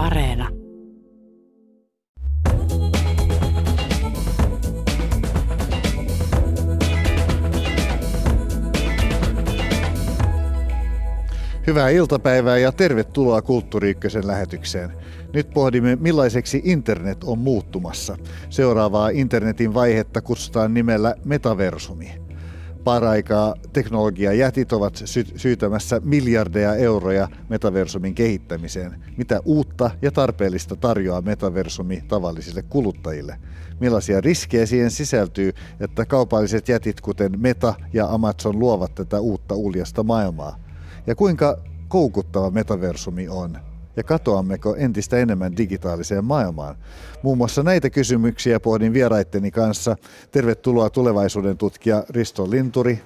Areena. Hyvää iltapäivää ja tervetuloa Kulttuuri lähetykseen. Nyt pohdimme, millaiseksi internet on muuttumassa. Seuraavaa internetin vaihetta kutsutaan nimellä metaversumi. Paraikaa teknologiajätit ovat sy- syytämässä miljardeja euroja metaversumin kehittämiseen. Mitä uutta ja tarpeellista tarjoaa metaversumi tavallisille kuluttajille? Millaisia riskejä siihen sisältyy, että kaupalliset jätit kuten Meta ja Amazon luovat tätä uutta uljasta maailmaa? Ja kuinka koukuttava metaversumi on? Ja katoammeko entistä enemmän digitaaliseen maailmaan? Muun muassa näitä kysymyksiä pohdin vieraitteni kanssa. Tervetuloa tulevaisuuden tutkija Risto Linturi.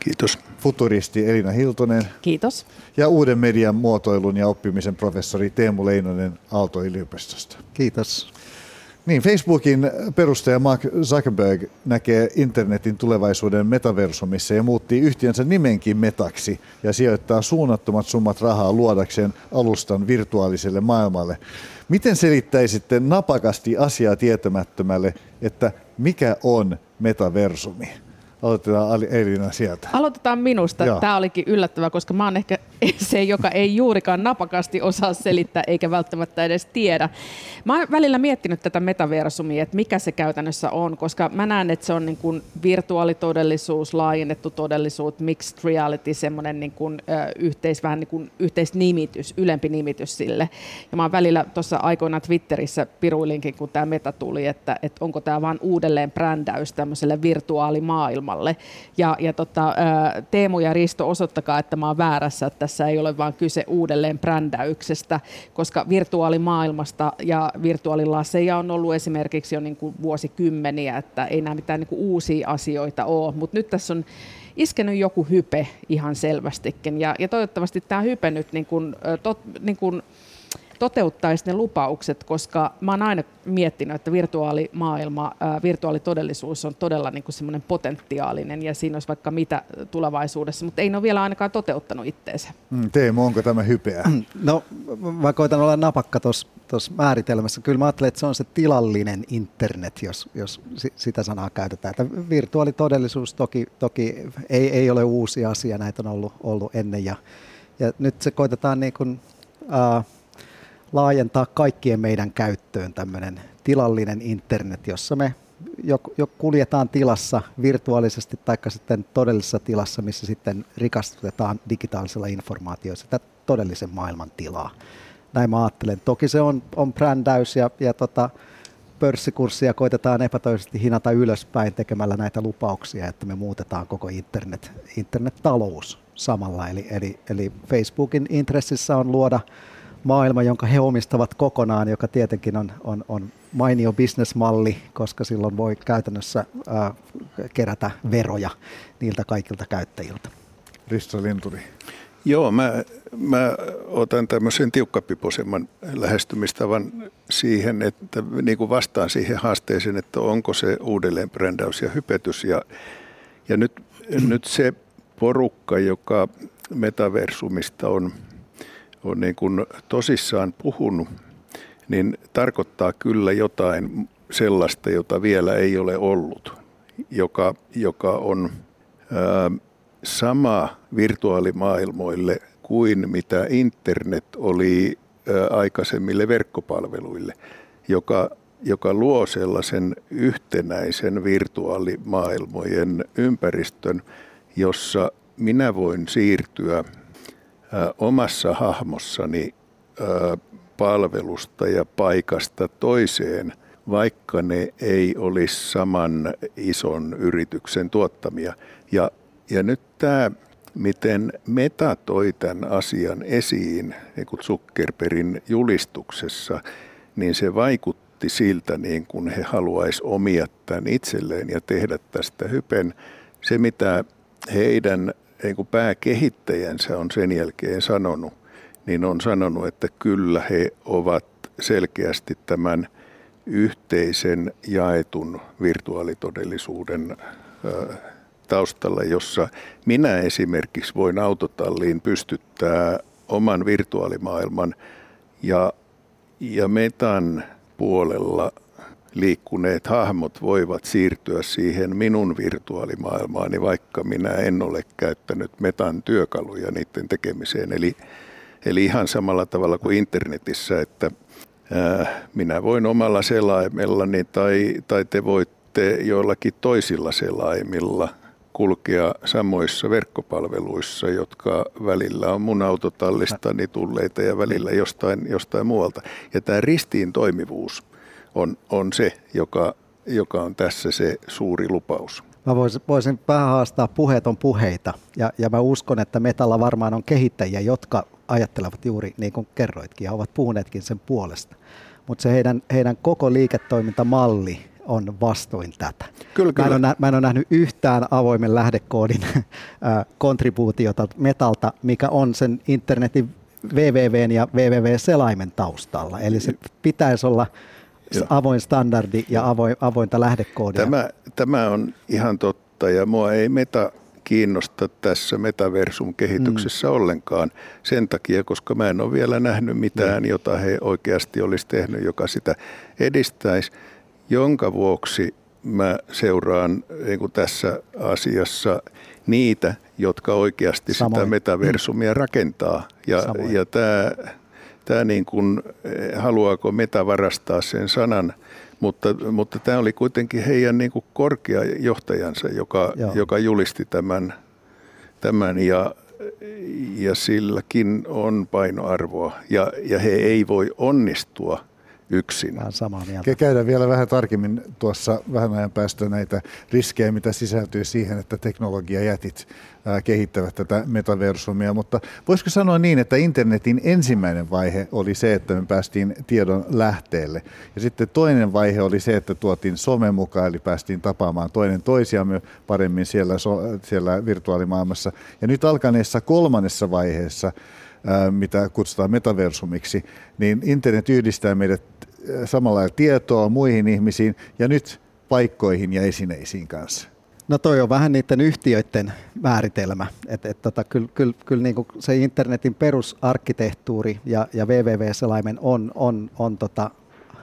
Kiitos. Futuristi Elina Hiltonen. Kiitos. Ja uuden median muotoilun ja oppimisen professori Teemu Leinonen Aalto-yliopistosta. Kiitos. Niin, Facebookin perustaja Mark Zuckerberg näkee internetin tulevaisuuden metaversumissa ja muutti yhtiönsä nimenkin metaksi ja sijoittaa suunnattomat summat rahaa luodakseen alustan virtuaaliselle maailmalle. Miten selittäisitte napakasti asiaa tietämättömälle, että mikä on metaversumi? Aloitetaan Elina sieltä. Aloitetaan minusta. Joo. Tämä olikin yllättävää, koska mä oon ehkä se, joka ei juurikaan napakasti osaa selittää eikä välttämättä edes tiedä. Mä oon välillä miettinyt tätä metaversumia, että mikä se käytännössä on, koska mä näen, että se on niin kuin virtuaalitodellisuus, laajennettu todellisuus, mixed reality, semmoinen niin kuin, ö, yhteis, vähän niin kuin yhteisnimitys, ylempi nimitys sille. Ja mä oon välillä tuossa aikoinaan Twitterissä piruilinkin, kun tämä meta tuli, että, että onko tämä vain uudelleen brändäys tämmöiselle virtuaalimaailmalle. Ja, ja tota, Teemu ja Risto, osoittakaa, että mä oon väärässä, että tässä ei ole vaan kyse uudelleen brändäyksestä, koska virtuaalimaailmasta ja virtuaalilaseja on ollut esimerkiksi jo niin kuin vuosikymmeniä, että ei nämä mitään niin kuin uusia asioita ole, mutta nyt tässä on iskenyt joku hype ihan selvästikin. Ja, ja toivottavasti tämä hype nyt niin kuin, tot, niin kuin toteuttaisi ne lupaukset, koska mä oon aina miettinyt, että virtuaalimaailma, ää, virtuaalitodellisuus on todella niin kuin semmoinen potentiaalinen ja siinä olisi vaikka mitä tulevaisuudessa, mutta ei ne ole vielä ainakaan toteuttanut itteensä. Mm, Teemu, onko tämä hypeä? No mä koitan olla napakka tuossa määritelmässä. Kyllä mä ajattelen, että se on se tilallinen internet, jos, jos si- sitä sanaa käytetään. Että virtuaalitodellisuus toki, toki ei, ei ole uusi asia, näitä on ollut, ollut ennen ja, ja nyt se koitetaan niin kuin, äh, laajentaa kaikkien meidän käyttöön tämmöinen tilallinen internet, jossa me jo, jo kuljetaan tilassa virtuaalisesti tai sitten todellisessa tilassa, missä sitten rikastutetaan digitaalisella informaatiolla sitä todellisen maailman tilaa. Näin mä ajattelen. Toki se on, on brändäys ja, ja tota, pörssikurssia koitetaan epätoisesti hinata ylöspäin tekemällä näitä lupauksia, että me muutetaan koko internet, internettalous samalla. Eli, eli, eli Facebookin intressissä on luoda maailma, jonka he omistavat kokonaan, joka tietenkin on, on, on mainio bisnesmalli, koska silloin voi käytännössä ää, kerätä veroja niiltä kaikilta käyttäjiltä. Risto Linturi. Joo, mä, mä otan tämmöisen tiukkapipoisemman lähestymistavan siihen, että niin kuin vastaan siihen haasteeseen, että onko se uudelleen brändäys ja hypetys. Ja, ja nyt, nyt se porukka, joka metaversumista on, on niin kuin tosissaan puhunut, niin tarkoittaa kyllä jotain sellaista, jota vielä ei ole ollut, joka, joka on ää, sama virtuaalimaailmoille kuin mitä internet oli ää, aikaisemmille verkkopalveluille, joka, joka luo sellaisen yhtenäisen virtuaalimaailmojen ympäristön, jossa minä voin siirtyä omassa hahmossani palvelusta ja paikasta toiseen, vaikka ne ei olisi saman ison yrityksen tuottamia. Ja, ja nyt tämä, miten Meta toi tämän asian esiin niin kuin Zuckerbergin julistuksessa, niin se vaikutti siltä, niin kuin he haluaisi omia tämän itselleen ja tehdä tästä hypen. Se, mitä heidän niin kuin pääkehittäjänsä on sen jälkeen sanonut, niin on sanonut, että kyllä he ovat selkeästi tämän yhteisen jaetun virtuaalitodellisuuden taustalla, jossa minä esimerkiksi voin autotalliin pystyttää oman virtuaalimaailman ja ja metan puolella liikkuneet hahmot voivat siirtyä siihen minun virtuaalimaailmaani, vaikka minä en ole käyttänyt metan työkaluja niiden tekemiseen. Eli, eli ihan samalla tavalla kuin internetissä, että ää, minä voin omalla selaimellani tai, tai te voitte joillakin toisilla selaimilla kulkea samoissa verkkopalveluissa, jotka välillä on mun autotallistani tulleita ja välillä jostain, jostain muualta. Ja tämä ristiin toimivuus – on, on se, joka, joka on tässä se suuri lupaus. Mä voisin, voisin vähän haastaa puheeton puheita ja, ja mä uskon, että Metalla varmaan on kehittäjiä, jotka ajattelevat juuri niin kuin kerroitkin ja ovat puhuneetkin sen puolesta. Mutta se heidän, heidän koko liiketoimintamalli on vastoin tätä. Kyllä, kyllä. Mä, en ole, mä en ole nähnyt yhtään avoimen lähdekoodin äh, kontribuutiota Metalta, mikä on sen internetin www ja www-selaimen taustalla. Eli se pitäisi olla avoin standardi ja avoin, avointa lähdekoodia. Tämä, tämä on ihan totta ja mua ei meta kiinnosta tässä metaversum-kehityksessä mm. ollenkaan sen takia, koska mä en ole vielä nähnyt mitään, mm. jota he oikeasti olisi tehnyt, joka sitä edistäisi, jonka vuoksi mä seuraan niin kuin tässä asiassa niitä, jotka oikeasti Samoin. sitä metaversumia mm. rakentaa. Ja, ja tämä tämä niin kuin, eh, haluaako meta varastaa sen sanan, mutta, mutta tämä oli kuitenkin heidän niin kuin korkea johtajansa, joka, joka julisti tämän, tämän ja, ja silläkin on painoarvoa ja, ja he ei voi onnistua – yksin. Vähän samaa mieltä. Käydään vielä vähän tarkemmin tuossa vähän ajan päästä näitä riskejä, mitä sisältyy siihen, että teknologiajätit kehittävät tätä metaversumia, mutta voisiko sanoa niin, että internetin ensimmäinen vaihe oli se, että me päästiin tiedon lähteelle. Ja sitten toinen vaihe oli se, että tuotiin some mukaan, eli päästiin tapaamaan toinen toisiamme paremmin siellä, siellä virtuaalimaailmassa. Ja nyt alkaneessa kolmannessa vaiheessa mitä kutsutaan metaversumiksi, niin internet yhdistää meidät samalla lailla tietoa muihin ihmisiin ja nyt paikkoihin ja esineisiin kanssa. No toi on vähän niiden yhtiöiden määritelmä. että et tota, kyllä kyl, kyl niinku se internetin perusarkkitehtuuri ja, ja www-selaimen on, on, on tota,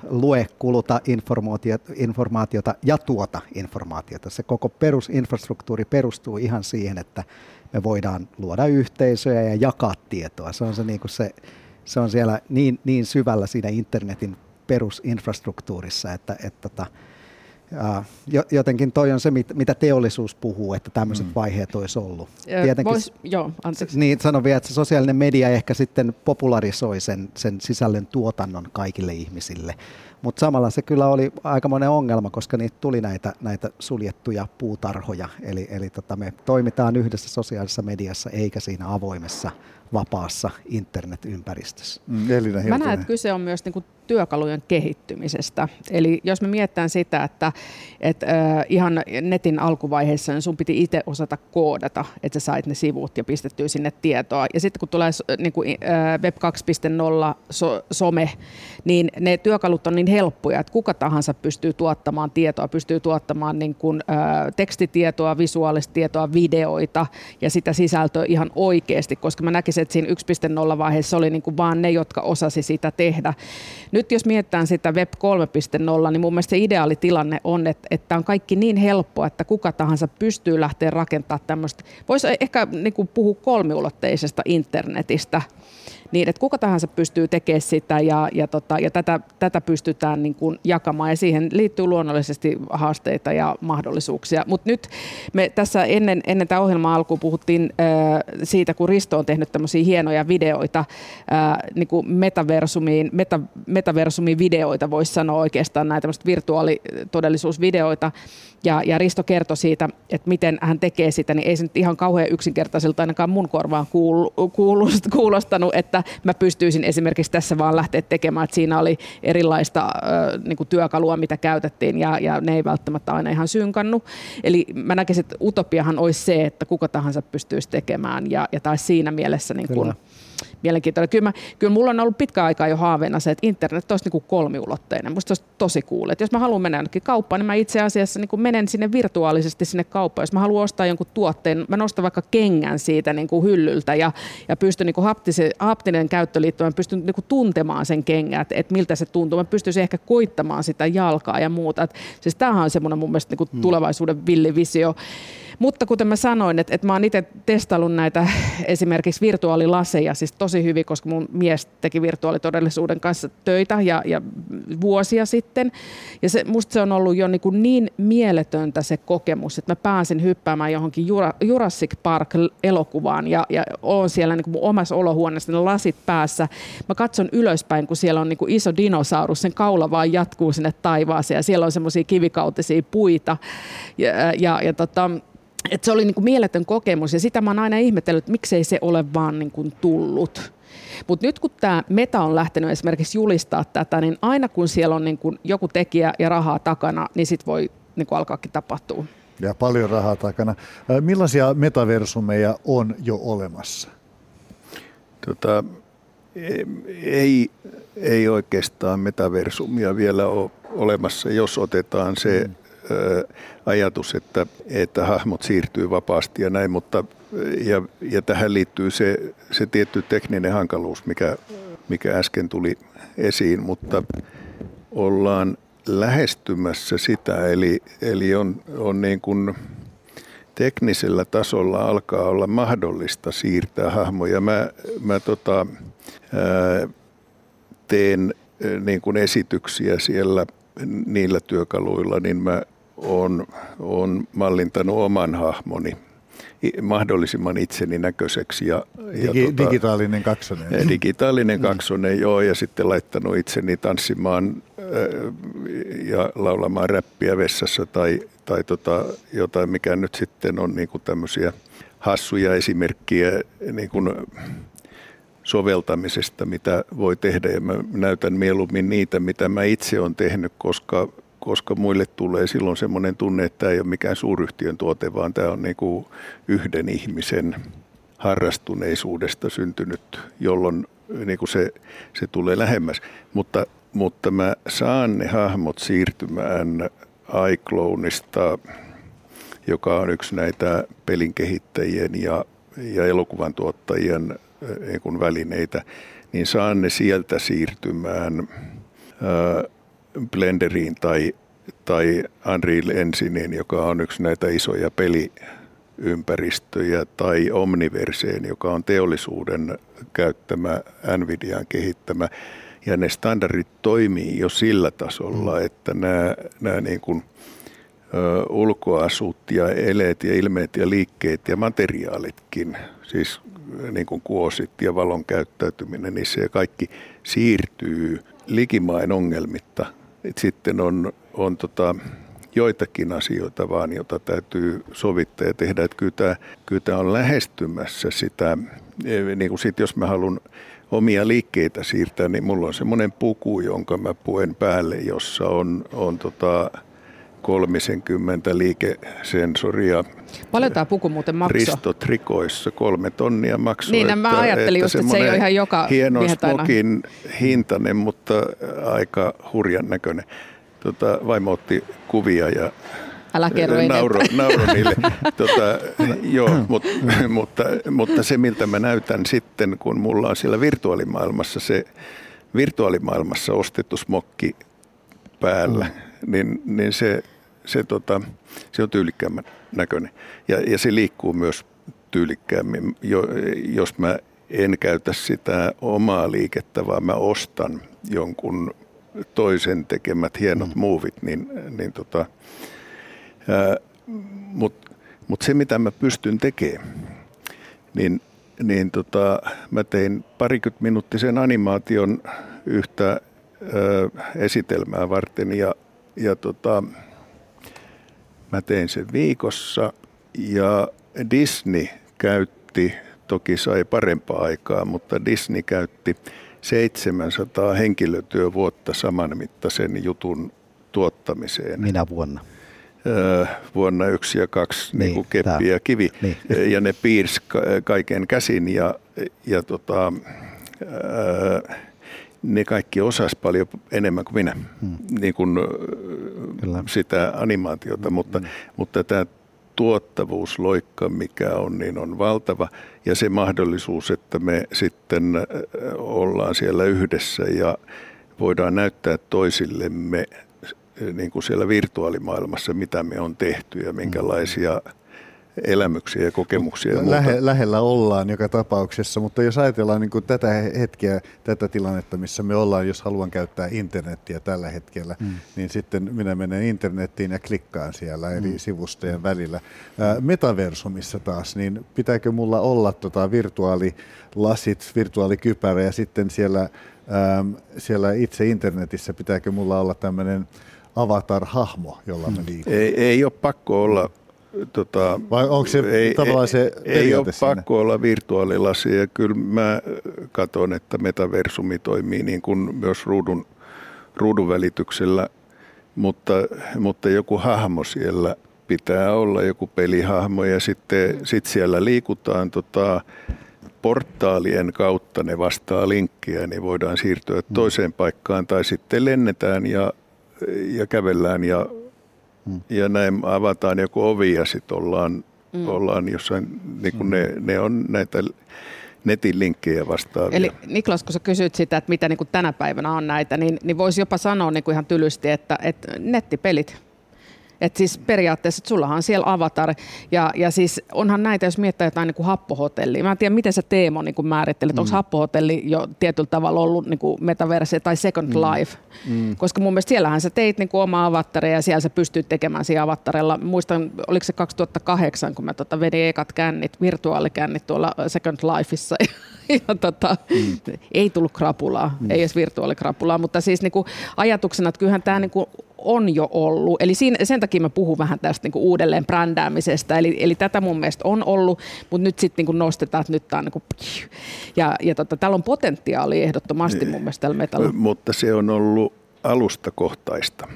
lue, kuluta informaatiota, informaatiota ja tuota informaatiota. Se koko perusinfrastruktuuri perustuu ihan siihen, että me voidaan luoda yhteisöjä ja jakaa tietoa. Se on, se, niin kuin se, se on siellä niin, niin syvällä siinä internetin perusinfrastruktuurissa, että, että, että tota, jotenkin toi on se, mitä teollisuus puhuu, että tämmöiset mm. vaiheet olisi ollut. Tietenkin, vois, joo, anteeksi. Niin, sanon vielä, että se sosiaalinen media ehkä sitten popularisoi sen, sen sisällön tuotannon kaikille ihmisille. Mutta samalla se kyllä oli aika monen ongelma, koska niitä tuli näitä, näitä suljettuja puutarhoja. Eli, eli tota, me toimitaan yhdessä sosiaalisessa mediassa eikä siinä avoimessa vapaassa internetympäristössä. Mm, Mä näen, että kyse on myös niin kuin työkalujen kehittymisestä. Eli jos me mietitään sitä, että, että äh, ihan netin alkuvaiheessa niin sun piti itse osata koodata, että sä sait ne sivut ja pistettyä sinne tietoa. Ja sitten kun tulee niin kuin, äh, Web 2.0 so, some, niin ne työkalut on niin helppoja, että kuka tahansa pystyy tuottamaan tietoa, pystyy tuottamaan niin kuin, äh, tekstitietoa, visuaalista tietoa, videoita ja sitä sisältöä ihan oikeasti, koska mä näkisin, että siinä 1.0 vaiheessa oli niin kuin vaan ne, jotka osasi sitä tehdä. Nyt jos mietitään sitä Web 3.0, niin mun mielestä se ideaali tilanne on, että, että on kaikki niin helppoa, että kuka tahansa pystyy lähteä rakentamaan tämmöistä. Voisi ehkä niin kuin puhua kolmiulotteisesta internetistä, niin että kuka tahansa pystyy tekemään sitä ja, ja, tota, ja tätä, tätä pystytään niin kuin jakamaan ja siihen liittyy luonnollisesti haasteita ja mahdollisuuksia. Mutta nyt me tässä ennen, ennen tämä ohjelma alkuun puhuttiin äh, siitä, kun Risto on tehnyt tämmöisiä hienoja videoita, äh, niin kuin metaversumiin, meta, metaversumiin videoita voisi sanoa oikeastaan näitä virtuaalitodellisuusvideoita, ja, ja Risto kertoi siitä, että miten hän tekee sitä, niin ei se nyt ihan kauhean yksinkertaiselta ainakaan mun korvaan kuulostanut, että mä pystyisin esimerkiksi tässä vaan lähteä tekemään, että siinä oli erilaista äh, niin kuin työkalua, mitä käytettiin, ja, ja ne ei välttämättä aina ihan synkannut. Eli mä näkisin, että utopiahan olisi se, että kuka tahansa pystyisi tekemään, ja, ja taisi siinä mielessä niin kuin, mielenkiintoinen. Kyllä, mä, kyllä mulla on ollut pitkä aikaa jo haaveena se, että internet olisi niin kuin kolmiulotteinen. Musta olisi tosi cool. Että jos mä haluan mennä jonnekin kauppaan, niin mä itse asiassa niin kuin menen sinne virtuaalisesti sinne kauppaan. Jos mä haluan ostaa jonkun tuotteen, mä nostan vaikka kengän siitä niin kuin hyllyltä ja, ja pystyn niin kuin haptisen, haptinen käyttöliittymä, mä pystyn niin kuin tuntemaan sen kengän, että, että miltä se tuntuu. Mä pystyisin ehkä koittamaan sitä jalkaa ja muuta. Että, siis tämähän on semmoinen mun mielestä niin kuin hmm. tulevaisuuden villivisio. Mutta kuten mä sanoin, että, että mä oon itse testaillut näitä esimerkiksi virtuaalilaseja siis tosi hyvin, koska mun mies teki virtuaalitodellisuuden kanssa töitä ja, ja vuosia sitten. Ja se, musta se on ollut jo niin, kuin niin mieletöntä se kokemus, että mä pääsin hyppäämään johonkin Jurassic Park-elokuvaan ja, ja oon siellä niin kuin mun omassa olohuoneessa, ne lasit päässä. Mä katson ylöspäin, kun siellä on niin kuin iso dinosaurus, sen kaula vaan jatkuu sinne taivaaseen ja siellä on semmoisia kivikautisia puita. Ja, ja, ja tota, et se oli niin kuin mieletön kokemus ja sitä mä oon aina ihmetellyt, että miksei se ole vaan niin kuin tullut. Mutta nyt kun tämä Meta on lähtenyt esimerkiksi julistaa tätä, niin aina kun siellä on niin kuin joku tekijä ja rahaa takana, niin sitten voi niin kuin alkaakin tapahtua. Ja paljon rahaa takana. Millaisia metaversumeja on jo olemassa? Tota, ei, ei oikeastaan metaversumia vielä ole olemassa, jos otetaan se mm ajatus, että, että hahmot siirtyy vapaasti ja näin, mutta ja, ja tähän liittyy se, se tietty tekninen hankaluus, mikä, mikä äsken tuli esiin, mutta ollaan lähestymässä sitä, eli, eli on, on niin kuin teknisellä tasolla alkaa olla mahdollista siirtää hahmoja. Mä, mä tota, ää, teen niin kuin esityksiä siellä niillä työkaluilla, niin mä on, on mallintanut oman hahmoni mahdollisimman itseni näköiseksi. Ja, Digi, ja tota, digitaalinen kaksonen. Digitaalinen mm. kaksonen, joo, ja sitten laittanut itseni tanssimaan äh, ja laulamaan räppiä vessassa tai, tai tota, jotain, mikä nyt sitten on niin kuin tämmöisiä hassuja esimerkkiä niin kuin soveltamisesta, mitä voi tehdä. Ja mä näytän mieluummin niitä, mitä mä itse olen tehnyt, koska koska muille tulee silloin semmoinen tunne, että tämä ei ole mikään suuryhtiön tuote, vaan tämä on niin kuin yhden ihmisen harrastuneisuudesta syntynyt, jolloin niin kuin se, se tulee lähemmäs. Mutta, mutta mä saan ne hahmot siirtymään iCloneista, joka on yksi näitä pelin kehittäjien ja, ja elokuvan tuottajien niin kuin välineitä, niin saan ne sieltä siirtymään Blenderiin tai, tai Unreal Engineen, joka on yksi näitä isoja peliympäristöjä, tai Omniverseen, joka on teollisuuden käyttämä, Nvidian kehittämä. Ja ne standardit toimii jo sillä tasolla, mm. että nämä, nämä niin kuin, ulkoasut ja eleet ja ilmeet ja liikkeet ja materiaalitkin, siis niin kuin kuosit ja valon käyttäytyminen, niin se kaikki siirtyy likimain ongelmitta et sitten on, on tota, joitakin asioita vaan, jota täytyy sovittaa ja tehdä. Että kyllä, tämä, kyllä tämä on lähestymässä sitä, e, niin kuin sit jos mä haluan omia liikkeitä siirtää, niin mulla on semmoinen puku, jonka mä puen päälle, jossa on, on tota 30 liikesensoria. Paljon tämä puku muuten maksoi? Ristotrikoissa kolme tonnia maksoi. Niin, että, mä ajattelin että just, että se ei ole ihan joka Hieno smokin hintainen, mutta aika hurjan näköinen. Tota, vaimo otti kuvia ja Älä kerro nauro, nauro niille. tota, joo, mutta, mutta, mutta se, miltä mä näytän sitten, kun mulla on siellä virtuaalimaailmassa se virtuaalimaailmassa ostettu smokki päällä, mm. niin, niin se se, tota, se on tyylikkäämmän näköinen. Ja, ja se liikkuu myös tyylikkäämmin, jo, jos mä en käytä sitä omaa liikettä, vaan mä ostan jonkun toisen tekemät hienot mm. muuvit, niin, niin tota, mutta mut se mitä mä pystyn tekemään, niin, niin tota, mä tein parikymmentä minuuttisen animaation yhtä ää, esitelmää varten ja, ja tota, Mä tein sen viikossa ja Disney käytti, toki sai parempaa aikaa, mutta Disney käytti 700 henkilötyövuotta samanmittaisen jutun tuottamiseen. Minä vuonna? vuonna yksi ja kaksi niin, niin keppi tämä. ja kivi. Niin. Ja ne piirsi kaiken käsin ja, ja tota, ää, ne kaikki osas paljon enemmän kuin minä, hmm. niin kuin Kyllä. sitä animaatiota, hmm. mutta, mutta tämä tuottavuusloikka, mikä on, niin on valtava. Ja se mahdollisuus, että me sitten ollaan siellä yhdessä ja voidaan näyttää toisillemme niin kuin siellä virtuaalimaailmassa, mitä me on tehty ja minkälaisia elämyksiä ja kokemuksia. Ja Lähe, lähellä ollaan joka tapauksessa, mutta jos ajatellaan niin kuin tätä hetkeä, tätä tilannetta, missä me ollaan, jos haluan käyttää internettiä tällä hetkellä, mm. niin sitten minä menen internettiin ja klikkaan siellä eri mm. sivustojen välillä. Ää, metaversumissa taas, niin pitääkö mulla olla tota virtuaalilasit, virtuaalikypärä ja sitten siellä, ää, siellä itse internetissä pitääkö mulla olla tämmöinen avatar-hahmo, jolla mä mm. liikun? Ei, ei ole pakko olla Tota, Vai onko se ei, tavallaan se Ei, ole siinä? pakko olla virtuaalilasi ja kyllä mä katson, että metaversumi toimii niin kuin myös ruudun, ruudun välityksellä, mutta, mutta joku hahmo siellä pitää olla, joku pelihahmo. Ja sitten sit siellä liikutaan tota, portaalien kautta, ne vastaa linkkiä, niin voidaan siirtyä mm. toiseen paikkaan. Tai sitten lennetään ja, ja kävellään ja Mm. Ja näin avataan joku ovi ja sitten ollaan, mm. ollaan jossain, niin kuin mm. ne, ne on näitä netin linkkejä vastaavia. Eli Niklas, kun sä kysyt sitä, että mitä niin kuin tänä päivänä on näitä, niin, niin voisi jopa sanoa niin kuin ihan tylysti, että, että nettipelit että siis periaatteessa, että sullahan on siellä avatar. Ja, ja siis onhan näitä, jos miettii jotain niin kuin happohotellia. Mä en tiedä, miten sä Teemo niin kuin määrittelet. Mm. Onko happohotelli jo tietyllä tavalla ollut niin kuin metaverse tai second mm. life? Mm. Koska mun mielestä siellähän sä teit niin kuin oma avattari ja siellä sä pystyt tekemään siinä avattarilla. Muistan, oliko se 2008, kun mä tota vedin ekat kännit, virtuaalikännit tuolla Second Lifeissa. ja tota, mm. ei tullut krapulaa, mm. ei edes virtuaalikrapulaa, mutta siis niin kuin ajatuksena, että kyllähän tämä niin kuin on jo ollut. Eli siinä, sen takia mä puhun vähän tästä niin kuin uudelleen brändäämisestä. Eli, eli tätä mun mielestä on ollut, mutta nyt sitten niin nostetaan, että nyt tämä on niin kuin, ja, ja tota, täällä on potentiaali ehdottomasti mun mielestä tällä metalla. Mutta se on ollut alustakohtaista.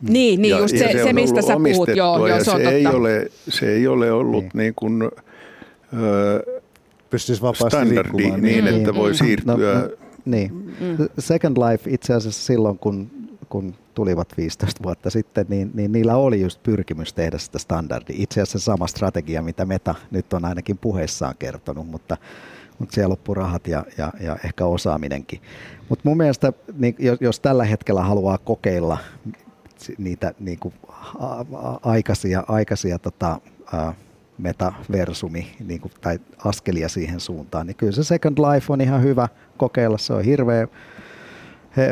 Niin, niin ja, just se, se, se mistä sä puhut. Joo, joo, se, se, ei ole, se ei ole ollut niin, niin kuin, ö, Pystyisi vapaasti standardi niin, niin, että voi mm. siirtyä. No, no, niin. Mm. Second Life itse asiassa silloin, kun, kun tulivat 15 vuotta sitten, niin, niin niillä oli just pyrkimys tehdä sitä standardia. Itse asiassa sama strategia, mitä Meta nyt on ainakin puheissaan kertonut, mutta, mutta siellä loppu rahat ja, ja, ja ehkä osaaminenkin. Mutta mun mielestä, niin, jos, jos tällä hetkellä haluaa kokeilla niitä niin kuin, aikaisia, aikaisia tota, metaversumi niin kuin, tai askelia siihen suuntaan, niin kyllä se Second Life on ihan hyvä kokeilla. Se on hirveä he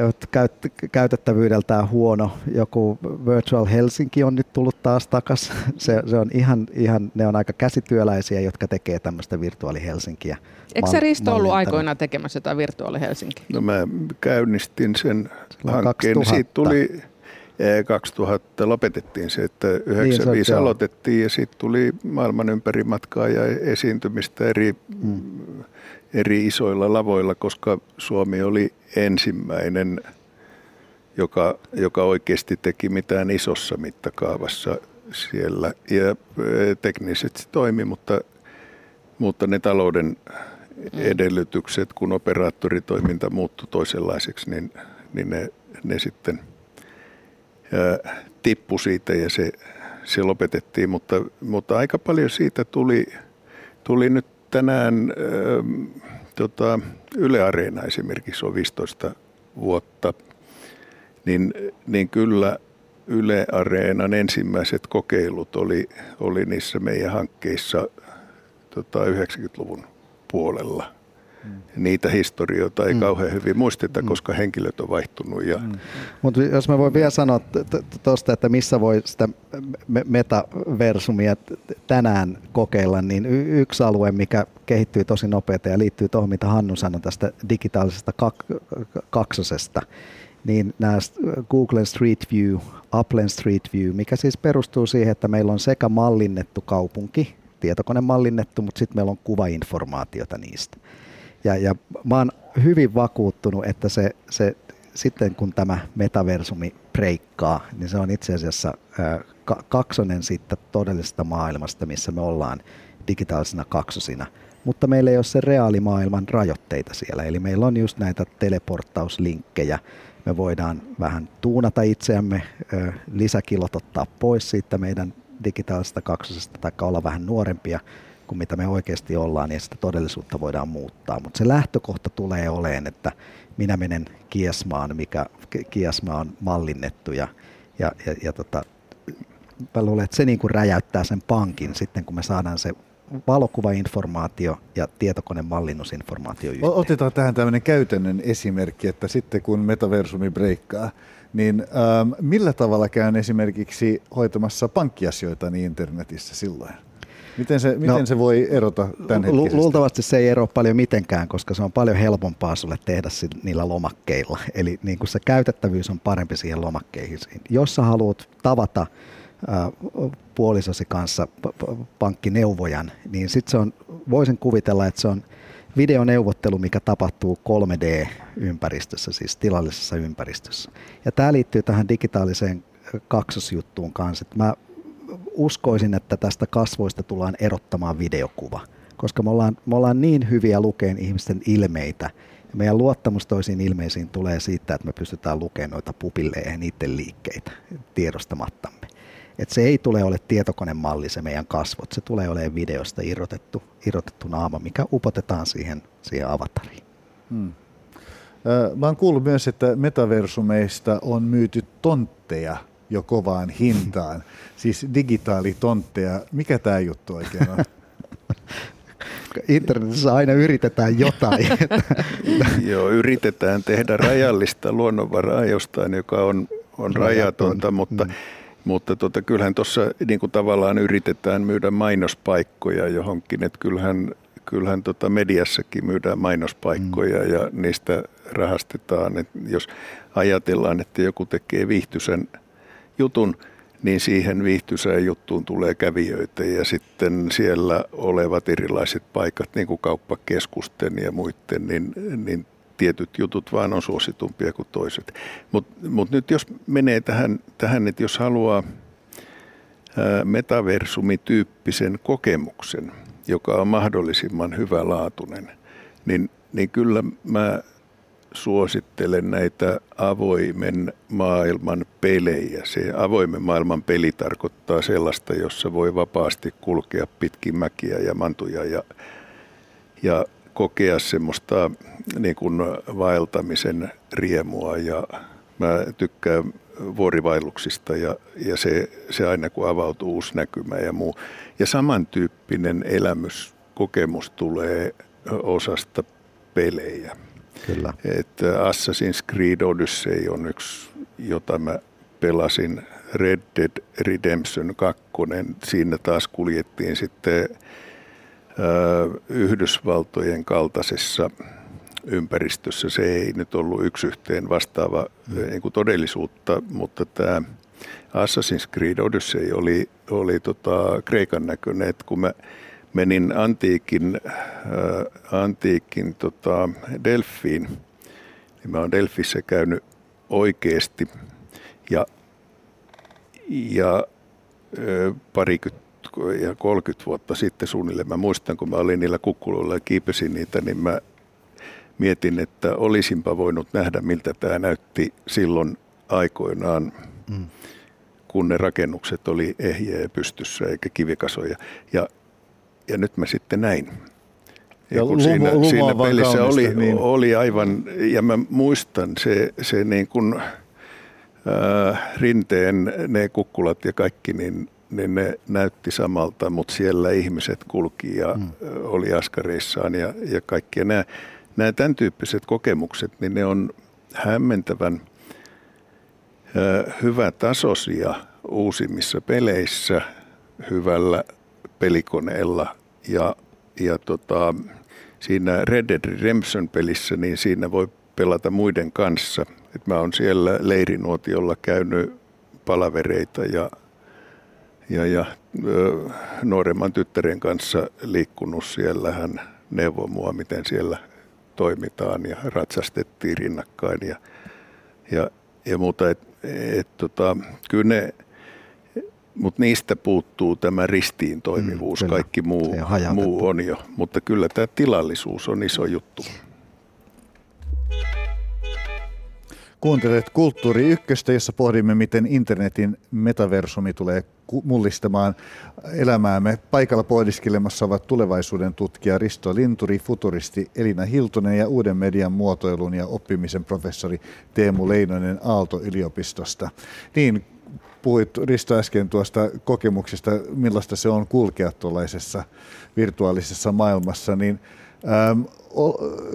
käytettävyydeltään huono. Joku Virtual Helsinki on nyt tullut taas takas. Se, se on ihan, ihan, ne on aika käsityöläisiä, jotka tekee tämmöistä Virtuaali Helsinkiä. Eikö se Risto ollut aikoina tekemässä jotain Virtuaali Helsinki? No mä käynnistin sen hankkeen. 2000. Siitä tuli 2000 lopetettiin se, että 95 niin, aloitettiin ja sitten tuli maailman ympäri matkaa ja esiintymistä eri hmm eri isoilla lavoilla, koska Suomi oli ensimmäinen, joka, joka oikeasti teki mitään isossa mittakaavassa siellä. Ja e, teknisesti se toimi, mutta, mutta ne talouden mm. edellytykset, kun operaattoritoiminta muuttui toisenlaiseksi, niin, niin ne, ne sitten ää, tippu siitä ja se, se lopetettiin. Mutta, mutta aika paljon siitä tuli, tuli nyt tänään äh, tota, Yle Areena esimerkiksi on 15 vuotta, niin, niin kyllä Yle Areenan ensimmäiset kokeilut oli, oli niissä meidän hankkeissa tota, 90-luvun puolella niitä historioita ei mm. kauhean hyvin muisteta, mm. koska henkilöt on vaihtunut. Ja... Mm. Mutta jos mä voin vielä sanoa tuosta, että missä voi sitä metaversumia tänään kokeilla, niin yksi alue, mikä kehittyy tosi nopeasti ja liittyy tuohon, mitä Hannu sanoi tästä digitaalisesta kak- kaksosesta, niin nämä Google Street View, Applen Street View, mikä siis perustuu siihen, että meillä on sekä mallinnettu kaupunki, tietokone mallinnettu, mutta sitten meillä on kuvainformaatiota niistä. Ja, ja mä oon hyvin vakuuttunut, että se, se sitten kun tämä metaversumi breikkaa, niin se on itse asiassa kaksonen siitä todellisesta maailmasta, missä me ollaan digitaalisena kaksosina. Mutta meillä ei ole se reaalimaailman rajoitteita siellä. Eli meillä on just näitä teleporttauslinkkejä, me voidaan vähän tuunata itseämme, lisäkilot ottaa pois siitä meidän digitaalisesta kaksosesta tai olla vähän nuorempia kuin mitä me oikeasti ollaan, niin sitä todellisuutta voidaan muuttaa. Mutta se lähtökohta tulee oleen, että minä menen kiesmaan, mikä kiesma on mallinnettu ja, ja, ja, ja tota, mä luulen, että se niin kuin räjäyttää sen pankin sitten, kun me saadaan se valokuvainformaatio ja tietokoneen mallinnusinformaatio yhteen. Otetaan tähän tämmöinen käytännön esimerkki, että sitten kun metaversumi breikkaa, niin ähm, millä tavalla käyn esimerkiksi hoitamassa pankkiasioita niin internetissä silloin? Miten se, miten no, se voi erota tämän lu- Luultavasti se ei ero paljon mitenkään, koska se on paljon helpompaa sulle tehdä niillä lomakkeilla. Eli niin kuin se käytettävyys on parempi siihen lomakkeihin. Jos sä haluat tavata puolisosi kanssa pankkineuvojan, niin sitten se on, voisin kuvitella, että se on videoneuvottelu, mikä tapahtuu 3D-ympäristössä, siis tilallisessa ympäristössä. Ja tämä liittyy tähän digitaaliseen kaksosjuttuun kanssa. Mä uskoisin, että tästä kasvoista tullaan erottamaan videokuva, koska me ollaan, me ollaan niin hyviä lukeen ihmisten ilmeitä, ja meidän luottamus toisiin ilmeisiin tulee siitä, että me pystytään lukemaan noita pupilleja ja niiden liikkeitä tiedostamattamme. Et se ei tule ole tietokonemalli se meidän kasvot, se tulee olemaan videosta irrotettu, irrotettu naama, mikä upotetaan siihen, siihen avatariin. Hmm. Mä oon kuullut myös, että metaversumeista on myyty tontteja jo kovaan hintaan, siis digitaalitontteja. Mikä tämä juttu oikein on? Internetissä aina yritetään jotain. Joo, yritetään tehdä rajallista luonnonvaraa jostain, joka on, on rajatonta, mutta mm mutta tota, kyllähän tuossa niin kuin tavallaan yritetään myydä mainospaikkoja johonkin, että kyllähän, kyllähän tota mediassakin myydään mainospaikkoja mm. ja niistä rahastetaan. Et jos ajatellaan, että joku tekee viihtyisen jutun, niin siihen viihtyisään juttuun tulee kävijöitä ja sitten siellä olevat erilaiset paikat, niin kuin kauppakeskusten ja muiden, niin, niin tietyt jutut vaan on suositumpia kuin toiset. Mutta mut nyt jos menee tähän, tähän, että jos haluaa metaversumityyppisen kokemuksen, joka on mahdollisimman hyvälaatuinen, niin, niin kyllä mä suosittelen näitä avoimen maailman pelejä. Se avoimen maailman peli tarkoittaa sellaista, jossa voi vapaasti kulkea pitkin mäkiä ja mantuja ja, ja kokea semmoista niin kuin vaeltamisen riemua ja mä tykkään vuorivailuksista ja, ja se, se aina kun avautuu uusi näkymä ja muu. Ja samantyyppinen elämyskokemus tulee osasta pelejä. Kyllä. Että Assassin's Creed Odyssey on yksi, jota mä pelasin Red Dead Redemption 2. Siinä taas kuljettiin sitten Yhdysvaltojen kaltaisessa ympäristössä. Se ei nyt ollut yksi yhteen vastaava mm. niin kuin todellisuutta, mutta tämä Assassin's Creed Odyssey oli, oli tota Kreikan näköinen, että kun mä menin antiikin, äh, antiikin tota Delfiin, niin mä oon Delfissä käynyt oikeasti ja, ja äh, parikymmentä ja 30 vuotta sitten suunnilleen. Mä muistan, kun mä olin niillä kukkuloilla ja kiipesin niitä, niin mä mietin, että olisinpa voinut nähdä, miltä tämä näytti silloin aikoinaan, mm. kun ne rakennukset oli ehjiä ja pystyssä eikä kivikasoja. Ja, ja nyt mä sitten näin. Ja, ja kun lumo, siinä, lumo siinä pelissä kaunista, oli, niin. oli aivan, ja mä muistan se, se niin kuin, äh, rinteen ne kukkulat ja kaikki, niin niin ne näytti samalta, mutta siellä ihmiset kulki ja mm. oli askareissaan ja, ja kaikki. nämä, nämä tämän tyyppiset kokemukset, niin ne on hämmentävän hyvä tasoisia uusimmissa peleissä hyvällä pelikoneella ja, ja tota, siinä Red Dead Redemption pelissä, niin siinä voi pelata muiden kanssa. Et mä oon siellä leirinuotiolla käynyt palavereita ja ja, ja nuoremman tyttären kanssa liikkunut siellä. Hän neuvoi mua, miten siellä toimitaan ja ratsastettiin rinnakkain ja, ja, ja muuta. Et, et, tota, kyllä ne mutta niistä puuttuu tämä ristiin toimivuus. Mm, Kaikki muu, muu on jo, mutta kyllä tämä tilallisuus on iso juttu. Kuuntelet Kulttuuri Ykköstä, jossa pohdimme, miten internetin metaversumi tulee mullistamaan elämäämme. Paikalla pohdiskelemassa ovat tulevaisuuden tutkija Risto Linturi, futuristi Elina Hiltonen ja uuden median muotoilun ja oppimisen professori Teemu Leinonen Aalto-yliopistosta. Niin, puhuit Risto äsken tuosta kokemuksesta, millaista se on kulkea tuollaisessa virtuaalisessa maailmassa, niin ähm,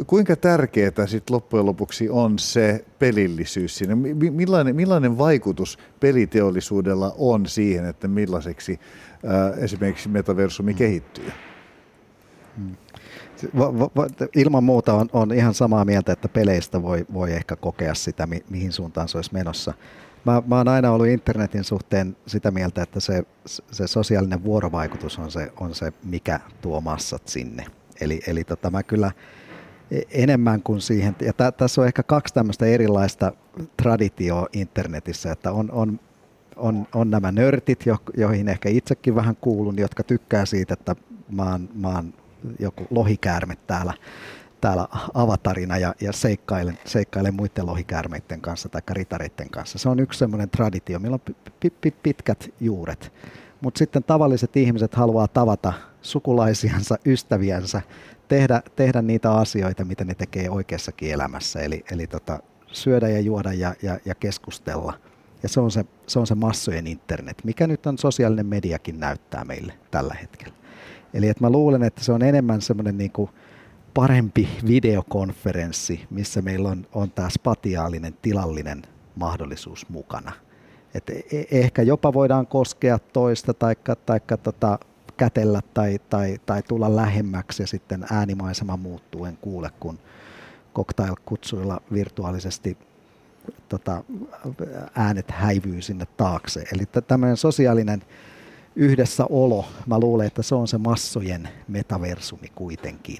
kuinka tärkeää sit loppujen lopuksi on se pelillisyys siinä? Millainen, millainen vaikutus peliteollisuudella on siihen, että millaiseksi äh, esimerkiksi metaversumi kehittyy? Hmm. Ilman muuta on, on ihan samaa mieltä, että peleistä voi, voi ehkä kokea sitä, mi, mihin suuntaan se olisi menossa. Mä, mä oon aina ollut internetin suhteen sitä mieltä, että se, se sosiaalinen vuorovaikutus on se, on se, mikä tuo massat sinne. Eli, eli tota, mä kyllä e, enemmän kuin siihen, ja tä, tässä on ehkä kaksi tämmöistä erilaista traditioa internetissä, että on, on, on, on nämä nörtit, jo, joihin ehkä itsekin vähän kuulun, jotka tykkää siitä, että mä oon, mä oon joku lohikäärme täällä, täällä avatarina ja, ja seikkailen, seikkailen muiden lohikäärmeiden kanssa tai ritareiden kanssa. Se on yksi semmoinen traditio, millä on pitkät juuret. Mutta sitten tavalliset ihmiset haluaa tavata sukulaisiansa, ystäviänsä, tehdä, tehdä niitä asioita, mitä ne tekee oikeassakin elämässä. Eli, eli tota, syödä ja juoda ja, ja, ja keskustella. Ja se on se, se on se massojen internet, mikä nyt on sosiaalinen mediakin näyttää meille tällä hetkellä. Eli että mä luulen, että se on enemmän semmoinen niin kuin parempi videokonferenssi, missä meillä on, on tämä spatiaalinen, tilallinen mahdollisuus mukana. Et e, e, ehkä jopa voidaan koskea toista tai taikka tota, kätellä tai, tai, tai tulla lähemmäksi ja sitten äänimaisema muuttuu, en kuule, kun cocktail-kutsuilla virtuaalisesti tota, äänet häivyy sinne taakse. Eli tämmöinen sosiaalinen yhdessäolo, mä luulen, että se on se massojen metaversumi kuitenkin.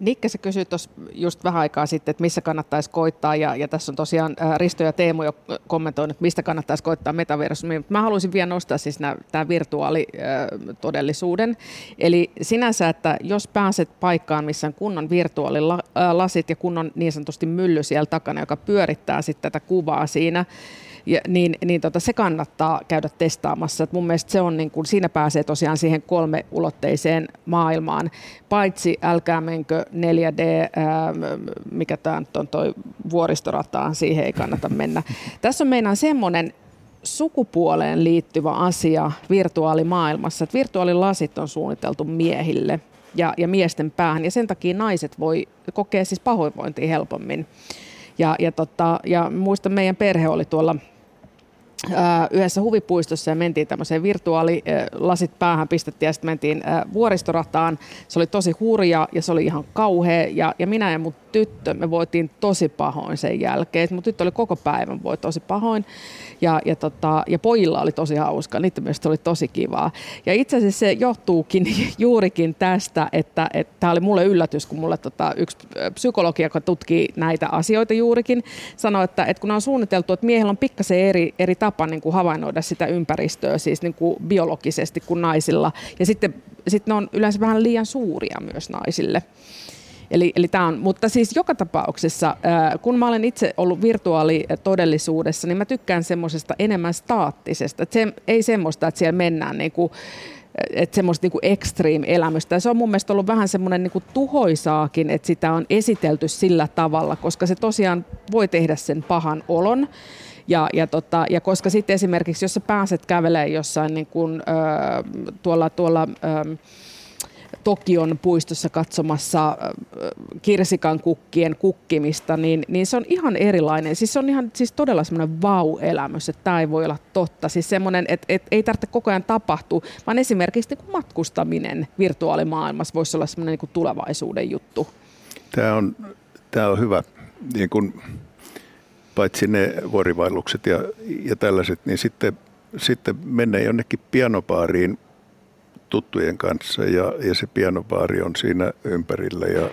Nikke se kysyi tuossa just vähän aikaa sitten, että missä kannattaisi koittaa, ja, ja tässä on tosiaan Risto ja Teemu jo kommentoinut, että mistä kannattaisi koittaa metaversumia. Mä haluaisin vielä nostaa siis tämä virtuaalitodellisuuden. Eli sinänsä, että jos pääset paikkaan, missä on kunnon virtuaalilasit ja kunnon niin sanotusti mylly siellä takana, joka pyörittää sitten tätä kuvaa siinä, ja, niin, niin tota, se kannattaa käydä testaamassa. Et mun mielestä se on, niin kun, siinä pääsee tosiaan siihen kolmeulotteiseen maailmaan. Paitsi älkää menkö 4D, ää, mikä tämä on toi vuoristorataan, siihen ei kannata mennä. Tässä on meidän semmoinen sukupuoleen liittyvä asia virtuaalimaailmassa, että virtuaalilasit on suunniteltu miehille ja, ja miesten päähän, ja sen takia naiset voi kokea siis pahoinvointia helpommin. Ja, ja, tota, ja muistan, meidän perhe oli tuolla yhdessä huvipuistossa ja mentiin tämmöiseen virtuaalilasit päähän pistettiin ja sitten mentiin vuoristorataan. Se oli tosi hurja ja se oli ihan kauhea ja, ja minä ja mun tyttö, me voitiin tosi pahoin sen jälkeen. Mun tyttö oli koko päivän voi tosi pahoin ja, ja, tota, ja pojilla oli tosi hauska, niiden mielestä oli tosi kivaa. Ja itse asiassa se johtuukin juurikin tästä, että tämä oli mulle yllätys, kun mulle tota, yksi psykologi, joka tutkii näitä asioita juurikin, sanoi, että, että kun on suunniteltu, että miehellä on pikkasen eri, eri tapa niin kuin havainnoida sitä ympäristöä, siis niin kuin biologisesti kuin naisilla. Ja sitten, sitten ne on yleensä vähän liian suuria myös naisille. Eli, eli tämä on, mutta siis joka tapauksessa, kun mä olen itse ollut virtuaalitodellisuudessa, niin mä tykkään semmoisesta enemmän staattisesta. Että se, ei semmoista, että siellä mennään niin kuin, että semmoista niin extreme-elämystä. se on mun mielestä ollut vähän semmoinen niin tuhoisaakin, että sitä on esitelty sillä tavalla, koska se tosiaan voi tehdä sen pahan olon. Ja, ja, tota, ja koska sitten esimerkiksi, jos sä pääset kävelemään jossain niin äh, tuolla, tuolla äh, Tokion puistossa katsomassa äh, kirsikan kukkien kukkimista, niin, niin se on ihan erilainen. Siis se on ihan siis todella semmoinen vau-elämys, että tämä ei voi olla totta. Siis semmoinen, että, että ei tarvitse koko ajan tapahtua, vaan esimerkiksi niin matkustaminen virtuaalimaailmassa voisi olla semmoinen niin tulevaisuuden juttu. Tämä on, tämä on hyvä. Niin kun, paitsi ne vuorivaellukset ja, ja tällaiset, niin sitten, sitten mennä jonnekin pianopaariin tuttujen kanssa ja, ja se pianopaari on siinä ympärillä ja,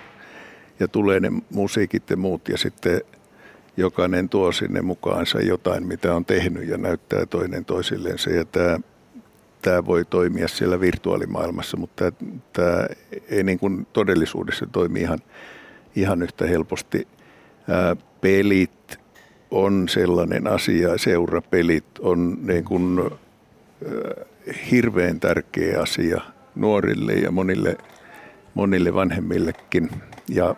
ja tulee ne musiikit ja muut ja sitten jokainen tuo sinne mukaansa jotain, mitä on tehnyt ja näyttää toinen toisilleen se. Ja tämä, tämä voi toimia siellä virtuaalimaailmassa, mutta tämä ei niin kuin todellisuudessa toimi ihan, ihan yhtä helposti. Ää, pelit on sellainen asia, seurapelit on niin kuin, hirveän tärkeä asia nuorille ja monille, monille vanhemmillekin. Ja,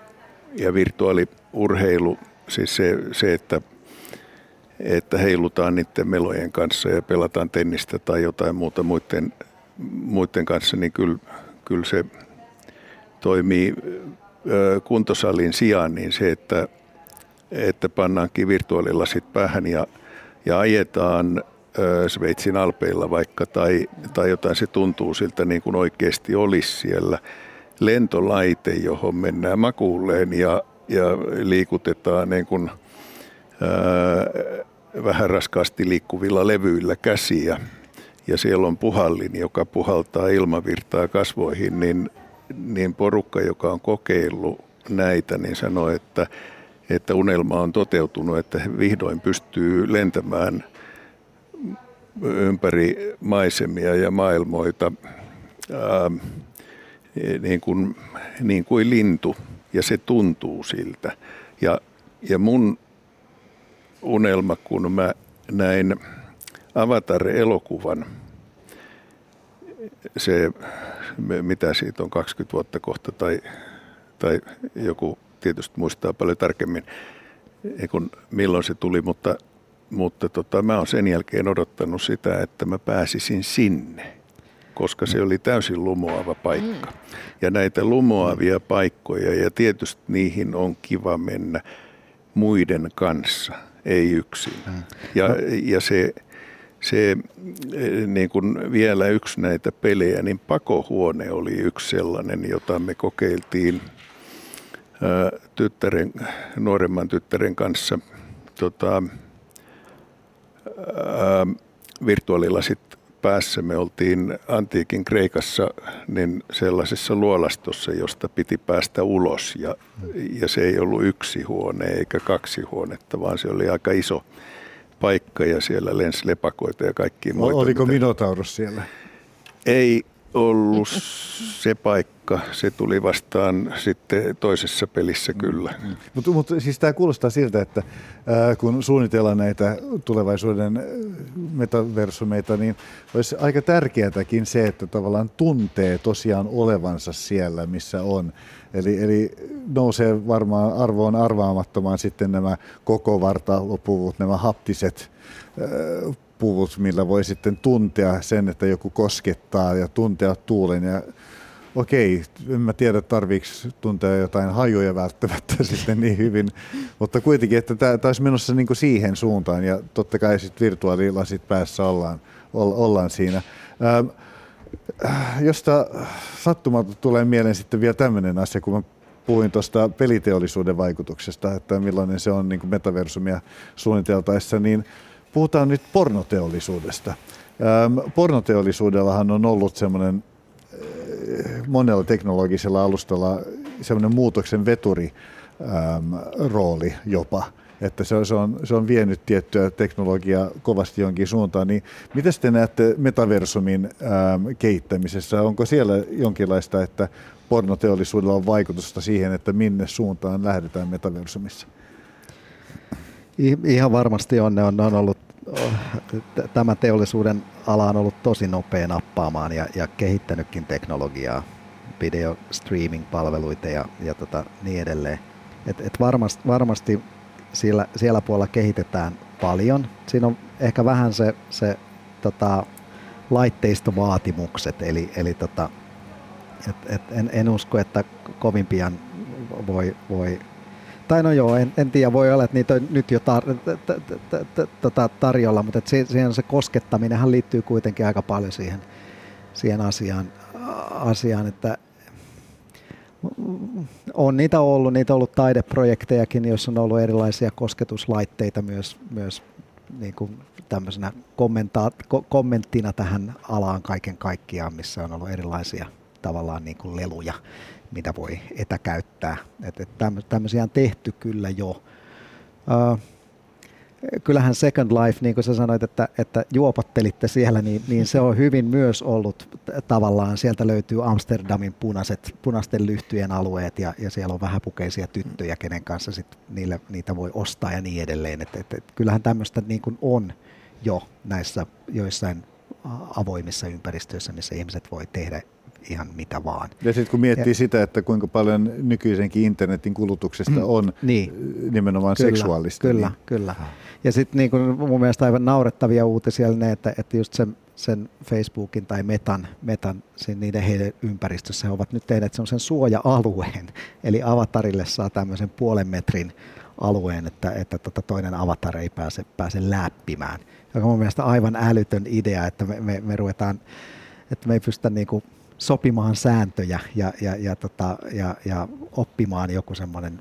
ja virtuaaliurheilu, siis se, se että että heilutaan niiden melojen kanssa ja pelataan tennistä tai jotain muuta muiden, muiden kanssa, niin kyllä, kyllä se toimii kuntosalin sijaan niin se, että, että pannaankin virtuaalilasit päähän ja, ja ajetaan Sveitsin alpeilla vaikka tai, tai jotain se tuntuu siltä niin kuin oikeasti olisi siellä. Lentolaite, johon mennään makuulleen ja, ja liikutetaan niin kuin, ää, vähän raskaasti liikkuvilla levyillä käsiä. Ja siellä on puhallin, joka puhaltaa ilmavirtaa kasvoihin, niin, niin porukka, joka on kokeillut näitä, niin sanoo, että, että unelma on toteutunut, että he vihdoin pystyy lentämään ympäri maisemia ja maailmoita ää, niin, kuin, niin kuin lintu, ja se tuntuu siltä. Ja, ja mun unelma, kun mä näin Avatar-elokuvan. Se, mitä siitä on 20 vuotta kohta tai, tai joku tietysti muistaa paljon tarkemmin, kun milloin se tuli, mutta, mutta tota, mä oon sen jälkeen odottanut sitä, että mä pääsisin sinne, koska se oli täysin lumoava paikka. Ja näitä lumoavia paikkoja, ja tietysti niihin on kiva mennä muiden kanssa – ei yksin. Mm. Ja, no. ja se, se niin kuin vielä yksi näitä pelejä, niin pakohuone oli yksi sellainen, jota me kokeiltiin tyttären, nuoremman tyttären kanssa tota, virtuaalilasit päässä. Me oltiin antiikin Kreikassa niin sellaisessa luolastossa, josta piti päästä ulos. Ja, ja se ei ollut yksi huone eikä kaksi huonetta, vaan se oli aika iso paikka ja siellä lensi lepakoita ja kaikki muita. Oliko Minotaurus siellä? Ei ollut se paikka. Se tuli vastaan sitten toisessa pelissä kyllä. Mm. Mutta mut, siis tämä kuulostaa siltä, että ää, kun suunnitellaan näitä tulevaisuuden metaversumeita, niin olisi aika tärkeätäkin se, että tavallaan tuntee tosiaan olevansa siellä, missä on. Eli, eli nousee varmaan arvoon arvaamattomaan sitten nämä koko vartalopuvut, nämä haptiset puvut, millä voi sitten tuntea sen, että joku koskettaa ja tuntea tuulen. Ja okei, en mä tiedä tarviiko tuntea jotain hajuja välttämättä sitten niin hyvin, mutta kuitenkin, että tämä olisi menossa niin kuin siihen suuntaan ja totta kai sitten virtuaalilasit päässä ollaan, ollaan siinä. Ähm, josta sattumalta tulee mieleen sitten vielä tämmöinen asia, kun mä puhuin tuosta peliteollisuuden vaikutuksesta, että millainen se on niin kuin metaversumia suunniteltaessa, niin puhutaan nyt pornoteollisuudesta. Ähm, pornoteollisuudellahan on ollut semmoinen äh, monella teknologisella alustalla semmoinen muutoksen veturi ähm, rooli jopa, että se on, se, on, se on vienyt tiettyä teknologiaa kovasti jonkin suuntaan. Niin miten te näette metaversumin ähm, kehittämisessä? Onko siellä jonkinlaista, että pornoteollisuudella on vaikutusta siihen, että minne suuntaan lähdetään metaversumissa? Ihan varmasti on. Ne on, ne on ollut, tämä teollisuuden ala on ollut tosi nopea nappaamaan ja, ja kehittänytkin teknologiaa, video streaming-palveluita ja, ja tota, niin edelleen. Et, et varmasti, varmasti siellä, siellä puolella kehitetään paljon. Siinä on ehkä vähän se, se tota, laitteistovaatimukset, eli, eli tota, et, et en, en usko, että kovin pian voi, voi tai no joo, en, en tiedä, voi olla, että niitä on nyt jo tar- tota tarjolla, mutta siihen se koskettaminenhan liittyy kuitenkin aika paljon siihen, siihen asiaan, asiaan, että on niitä ollut, niitä on ollut taideprojektejakin, joissa on ollut erilaisia kosketuslaitteita myös, myös niin kuin tämmöisenä kommenttina tähän alaan kaiken kaikkiaan, missä on ollut erilaisia tavallaan niin kuin leluja mitä voi etäkäyttää. Et, et tämmöisiä on tehty kyllä jo. Uh, kyllähän Second Life, niin kuin sä sanoit, että, että juopottelitte siellä, niin, niin se on hyvin myös ollut tavallaan, sieltä löytyy Amsterdamin punaiset, punaisten lyhtyjen alueet ja, ja siellä on vähäpukeisia tyttöjä, kenen kanssa sit niille, niitä voi ostaa ja niin edelleen. Et, et, et, kyllähän tämmöistä niin kuin on jo näissä joissain avoimissa ympäristöissä, missä ihmiset voi tehdä ihan mitä vaan. Ja sitten kun miettii ja, sitä, että kuinka paljon nykyisenkin internetin kulutuksesta mm, on niin, nimenomaan kyllä, seksuaalista. Kyllä, niin. kyllä. Ja sitten niin kun mun mielestä aivan naurettavia uutisia ne, että, että just sen, sen Facebookin tai Metan, Metan sen niiden heidän ympäristössä he ovat nyt tehneet semmoisen suoja-alueen, eli avatarille saa tämmöisen puolen metrin alueen, että, että tota toinen avatar ei pääse, pääse läppimään. Joka on mun mielestä aivan älytön idea, että me, me, me ruvetaan, että me ei pystytä niin kuin sopimaan sääntöjä ja, ja, ja, tota, ja, ja oppimaan joku semmoinen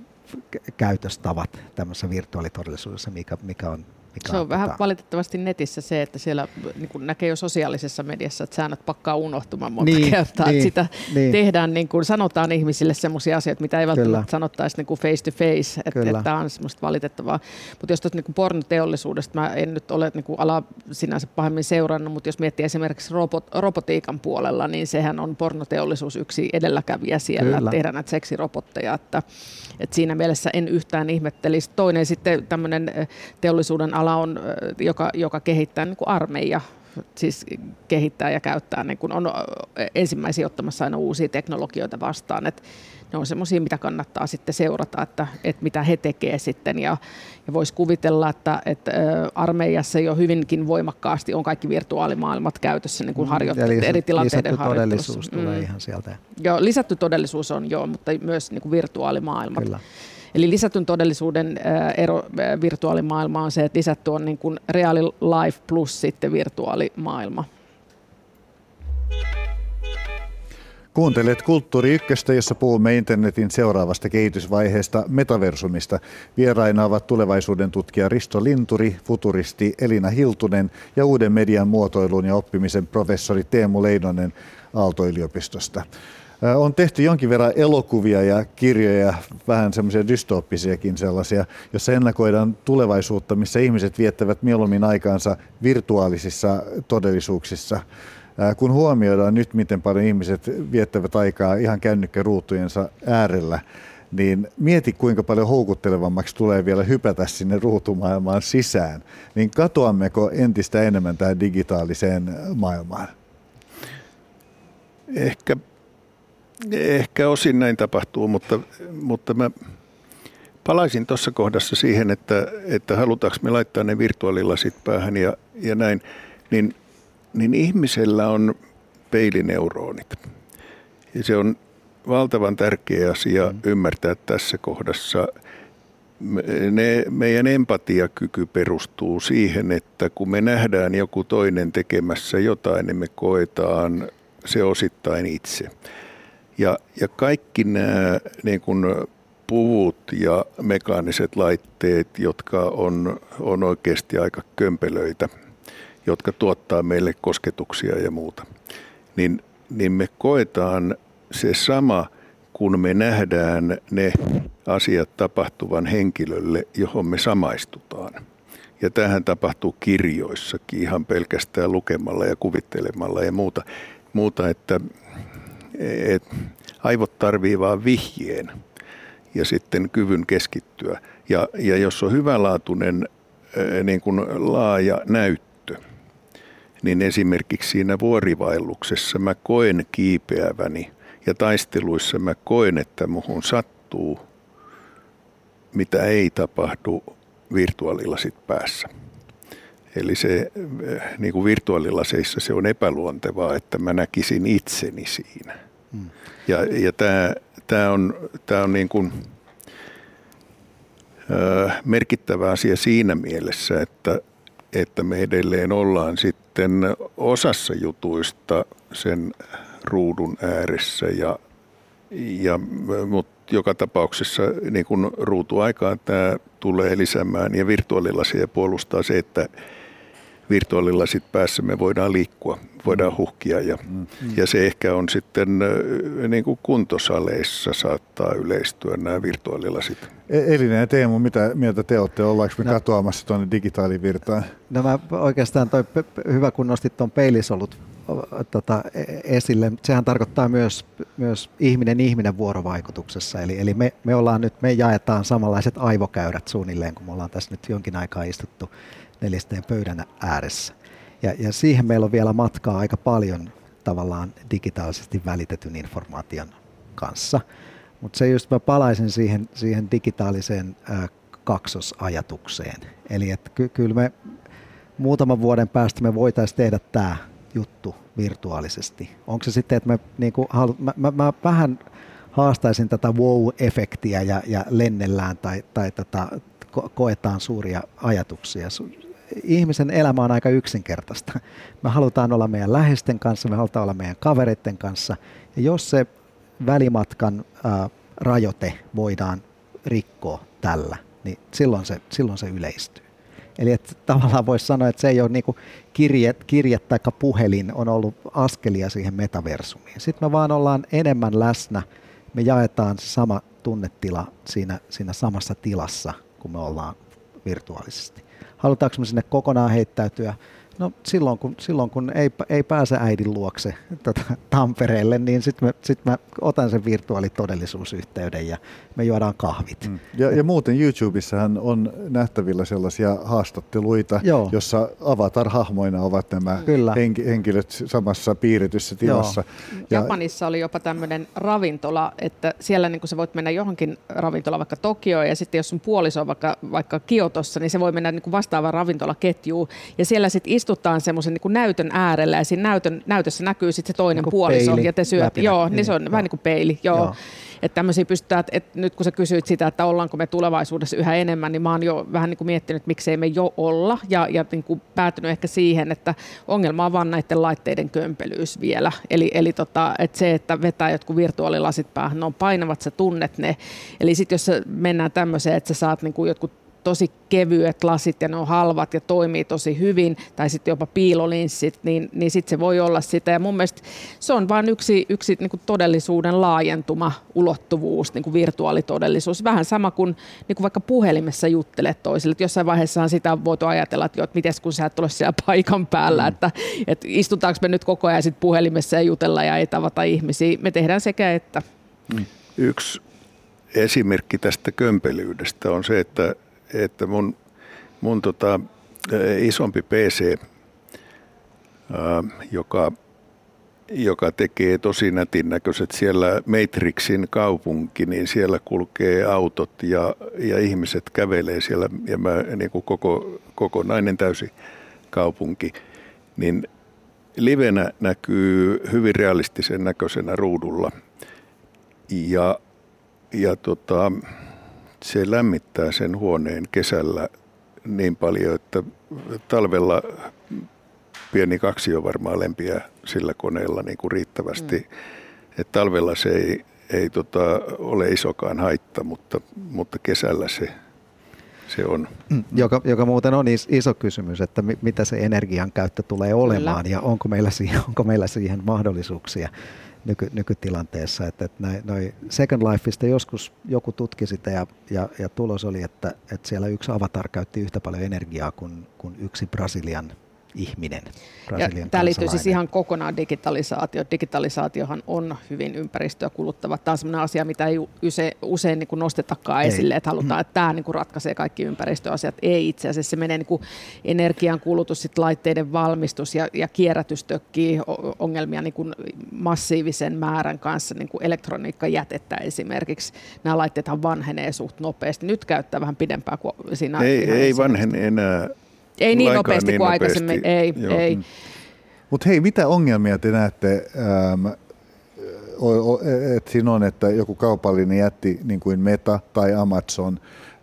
käytöstavat tämmöisessä virtuaalitodellisuudessa, mikä, mikä on mikä se on, on vähän tota... valitettavasti netissä se, että siellä niin kuin näkee jo sosiaalisessa mediassa, että säännöt pakkaa unohtumaan monta niin, kertaa. Niin, sitä niin. tehdään, niin kuin, sanotaan ihmisille sellaisia asioita, mitä ei välttämättä Kyllä. sanottaisi niin kuin face to face. Että, että tämä on semmoista valitettavaa. Mutta jos tuosta niin pornoteollisuudesta, mä en nyt ole niin kuin ala sinänsä pahemmin seurannut, mutta jos miettii esimerkiksi robot, robotiikan puolella, niin sehän on pornoteollisuus yksi edelläkävijä siellä. Kyllä. Tehdään näitä seksirobotteja. Että, että siinä mielessä en yhtään ihmettelisi. Toinen sitten tämmöinen teollisuuden ala on, joka, joka kehittää niin kuin armeija, siis kehittää ja käyttää, niin kuin on ensimmäisiä ottamassa aina uusia teknologioita vastaan. Et ne on semmoisia, mitä kannattaa sitten seurata, että, että mitä he tekevät sitten. Ja, ja voisi kuvitella, että, että armeijassa jo hyvinkin voimakkaasti on kaikki virtuaalimaailmat käytössä niin kuin mm, harjoitteet, eri tilanteiden lisätty todellisuus tulee mm. ihan sieltä. Joo, lisätty todellisuus on joo, mutta myös niin kuin virtuaalimaailmat. Kyllä. Eli lisätyn todellisuuden ero virtuaalimaailma on se, että lisätty on niin kuin reaali life plus sitten virtuaalimaailma. Kuuntelet Kulttuuri Ykköstä, jossa puhumme internetin seuraavasta kehitysvaiheesta metaversumista. Vieraina ovat tulevaisuuden tutkija Risto Linturi, futuristi Elina Hiltunen ja uuden median muotoilun ja oppimisen professori Teemu Leinonen Aalto-yliopistosta. On tehty jonkin verran elokuvia ja kirjoja, vähän semmoisia dystooppisiakin sellaisia, jossa ennakoidaan tulevaisuutta, missä ihmiset viettävät mieluummin aikaansa virtuaalisissa todellisuuksissa. Kun huomioidaan nyt, miten paljon ihmiset viettävät aikaa ihan kännykkäruutujensa äärellä, niin mieti kuinka paljon houkuttelevammaksi tulee vielä hypätä sinne ruutumaailmaan sisään. Niin katoammeko entistä enemmän tähän digitaaliseen maailmaan? Ehkä Ehkä osin näin tapahtuu, mutta, mutta mä palaisin tuossa kohdassa siihen, että, että halutaanko me laittaa ne virtuaalilasit päähän ja, ja näin, niin, niin ihmisellä on peilineuronit. Ja se on valtavan tärkeä asia mm. ymmärtää tässä kohdassa. Ne, meidän empatiakyky perustuu siihen, että kun me nähdään joku toinen tekemässä jotain, niin me koetaan se osittain itse. Ja, ja kaikki nämä niin kuin puvut ja mekaaniset laitteet, jotka on, on oikeasti aika kömpelöitä, jotka tuottaa meille kosketuksia ja muuta, niin, niin me koetaan se sama, kun me nähdään ne asiat tapahtuvan henkilölle, johon me samaistutaan. Ja tähän tapahtuu kirjoissakin ihan pelkästään lukemalla ja kuvittelemalla ja muuta, muuta että et aivot tarvii vaan vihjeen ja sitten kyvyn keskittyä. Ja, ja jos on hyvänlaatuinen niin kuin laaja näyttö, niin esimerkiksi siinä vuorivaelluksessa mä koen kiipeäväni ja taisteluissa mä koen, että muhun sattuu, mitä ei tapahdu virtuaalilasit päässä. Eli se niin kuin virtuaalilaseissa se on epäluontevaa, että mä näkisin itseni siinä. Ja, ja tämä, tämä on, tämä on niin kuin, ö, merkittävä asia siinä mielessä, että, että me edelleen ollaan sitten osassa jutuista sen ruudun ääressä ja, ja mutta joka tapauksessa niin kun ruutuaikaa tämä tulee lisäämään ja virtuaalilasia puolustaa se, että virtuaalilasit päässä me voidaan liikkua, voidaan huhkia ja, mm. ja se ehkä on sitten niin kuin kuntosaleissa saattaa yleistyä nämä virtuaalilasit. E- Elinen ja Teemu, mitä mieltä te olette? Ollaanko me no. katoamassa tuonne digitaalivirtaan? No mä oikeastaan toi hyvä, kun nostit tuon peilisolut tota, e- esille. Sehän tarkoittaa myös, myös ihminen ihminen vuorovaikutuksessa. Eli, eli me, me, ollaan nyt, me jaetaan samanlaiset aivokäyrät suunnilleen, kun me ollaan tässä nyt jonkin aikaa istuttu neljästeen pöydän ääressä. Ja, ja siihen meillä on vielä matkaa aika paljon tavallaan digitaalisesti välitetyn informaation kanssa. Mutta se just mä palaisin siihen, siihen digitaaliseen ää, kaksosajatukseen. Eli että ky- kyllä me muutaman vuoden päästä me voitaisiin tehdä tämä juttu virtuaalisesti. Onko se sitten, että me, niinku, halu, mä, mä, mä vähän haastaisin tätä wow-efektiä ja, ja lennellään tai, tai tätä, ko- koetaan suuria ajatuksia. Ihmisen elämä on aika yksinkertaista. Me halutaan olla meidän läheisten kanssa, me halutaan olla meidän kavereiden kanssa. Ja jos se välimatkan ää, rajoite voidaan rikkoa tällä, niin silloin se, silloin se yleistyy. Eli että tavallaan voisi sanoa, että se ei ole niin kirje, kirje tai puhelin on ollut askelia siihen metaversumiin. Sitten me vaan ollaan enemmän läsnä, me jaetaan se sama tunnetila siinä, siinä samassa tilassa, kun me ollaan virtuaalisesti. Halutaanko me sinne kokonaan heittäytyä No silloin kun, silloin kun ei, ei pääse äidin luokse tota, Tampereelle, niin sitten mä, sit mä otan sen virtuaalitodellisuusyhteyden ja me juodaan kahvit. Mm. Ja, ja muuten YouTubessahan on nähtävillä sellaisia haastatteluita, Joo. jossa avatar-hahmoina ovat nämä Kyllä. Henki, henkilöt samassa piirityssä tilassa. Ja Japanissa oli jopa tämmöinen ravintola, että siellä niin sä voit mennä johonkin ravintolaan vaikka Tokioon ja sitten jos sun puoliso on vaikka, vaikka Kiotossa, niin se voi mennä niin vastaavaan ravintolaketjuun ja siellä sitten istutaan semmoisen niin näytön äärellä ja siinä näytön, näytössä näkyy sitten se toinen niin puoliso peili, ja te syöt. Joo, niin se on joo. vähän niin kuin peili. Joo. joo. Että tämmöisiä pystytään, että nyt kun sä kysyit sitä, että ollaanko me tulevaisuudessa yhä enemmän, niin mä oon jo vähän niin kuin miettinyt, että miksei me jo olla ja, ja niin kuin päätynyt ehkä siihen, että ongelma on vaan näiden laitteiden kömpelyys vielä. Eli, eli tota, että se, että vetää jotkut virtuaalilasit päähän, ne on painavat, sä tunnet ne. Eli sitten jos mennään tämmöiseen, että sä saat niin kuin jotkut tosi kevyet lasit ja ne on halvat ja toimii tosi hyvin, tai sitten jopa piilolinssit, niin, niin sitten se voi olla sitä. Ja mun mielestä se on vain yksi, yksi niin kuin todellisuuden laajentuma ulottuvuus, niin kuin virtuaalitodellisuus. Vähän sama kuin, niin kuin vaikka puhelimessa juttelet toisille. Että jossain vaiheessa sitä on voitu ajatella, että, jo, että miten kun sä et ole siellä paikan päällä, mm. että, että istutaanko me nyt koko ajan sit puhelimessa ja jutella ja ei tavata ihmisiä. Me tehdään sekä että. Mm. Yksi esimerkki tästä kömpelyydestä on se, että että mun, mun tota, isompi PC, ää, joka, joka tekee tosi nätin näköiset siellä Matrixin kaupunki, niin siellä kulkee autot ja, ja ihmiset kävelee siellä ja mä niin kuin koko, kokonainen täysi kaupunki, niin livenä näkyy hyvin realistisen näköisenä ruudulla. Ja, ja tota, se lämmittää sen huoneen kesällä niin paljon, että talvella pieni kaksi on varmaan lempiä sillä koneella niin kuin riittävästi. Mm. Et talvella se ei, ei tota, ole isokaan haitta, mutta, mutta kesällä se, se on. Mm. Joka, joka muuten on iso kysymys, että mitä se energian käyttö tulee olemaan Kyllä. ja onko meillä, siihen, onko meillä siihen mahdollisuuksia nyky, nykytilanteessa. Että, että noi Second Lifeista joskus joku tutki sitä ja, ja, ja tulos oli, että, että siellä yksi avatar käytti yhtä paljon energiaa kuin, kuin yksi Brasilian ihminen. Ja tämä liittyy siis ihan kokonaan digitalisaatio. Digitalisaatiohan on hyvin ympäristöä kuluttava. Tämä on sellainen asia, mitä ei usein, usein niin kuin nostetakaan ei. esille, että halutaan, että tämä niin kuin ratkaisee kaikki ympäristöasiat. Ei itse asiassa. Se menee niin kuin energian kulutus, sit laitteiden valmistus ja, ja kierrätys tökkii ongelmia niin kuin massiivisen määrän kanssa, niin kuin elektroniikkajätettä esimerkiksi. Nämä laitteethan vanhenee suht nopeasti. Nyt käyttää vähän pidempään kuin siinä. Ei, ei vanhene enää ei niin nopeasti niin kuin nopeasti. aikaisemmin, ei. ei. Mm. Mutta hei, mitä ongelmia te näette, ähm, että siinä on, että joku kaupallinen jätti niin kuin Meta tai Amazon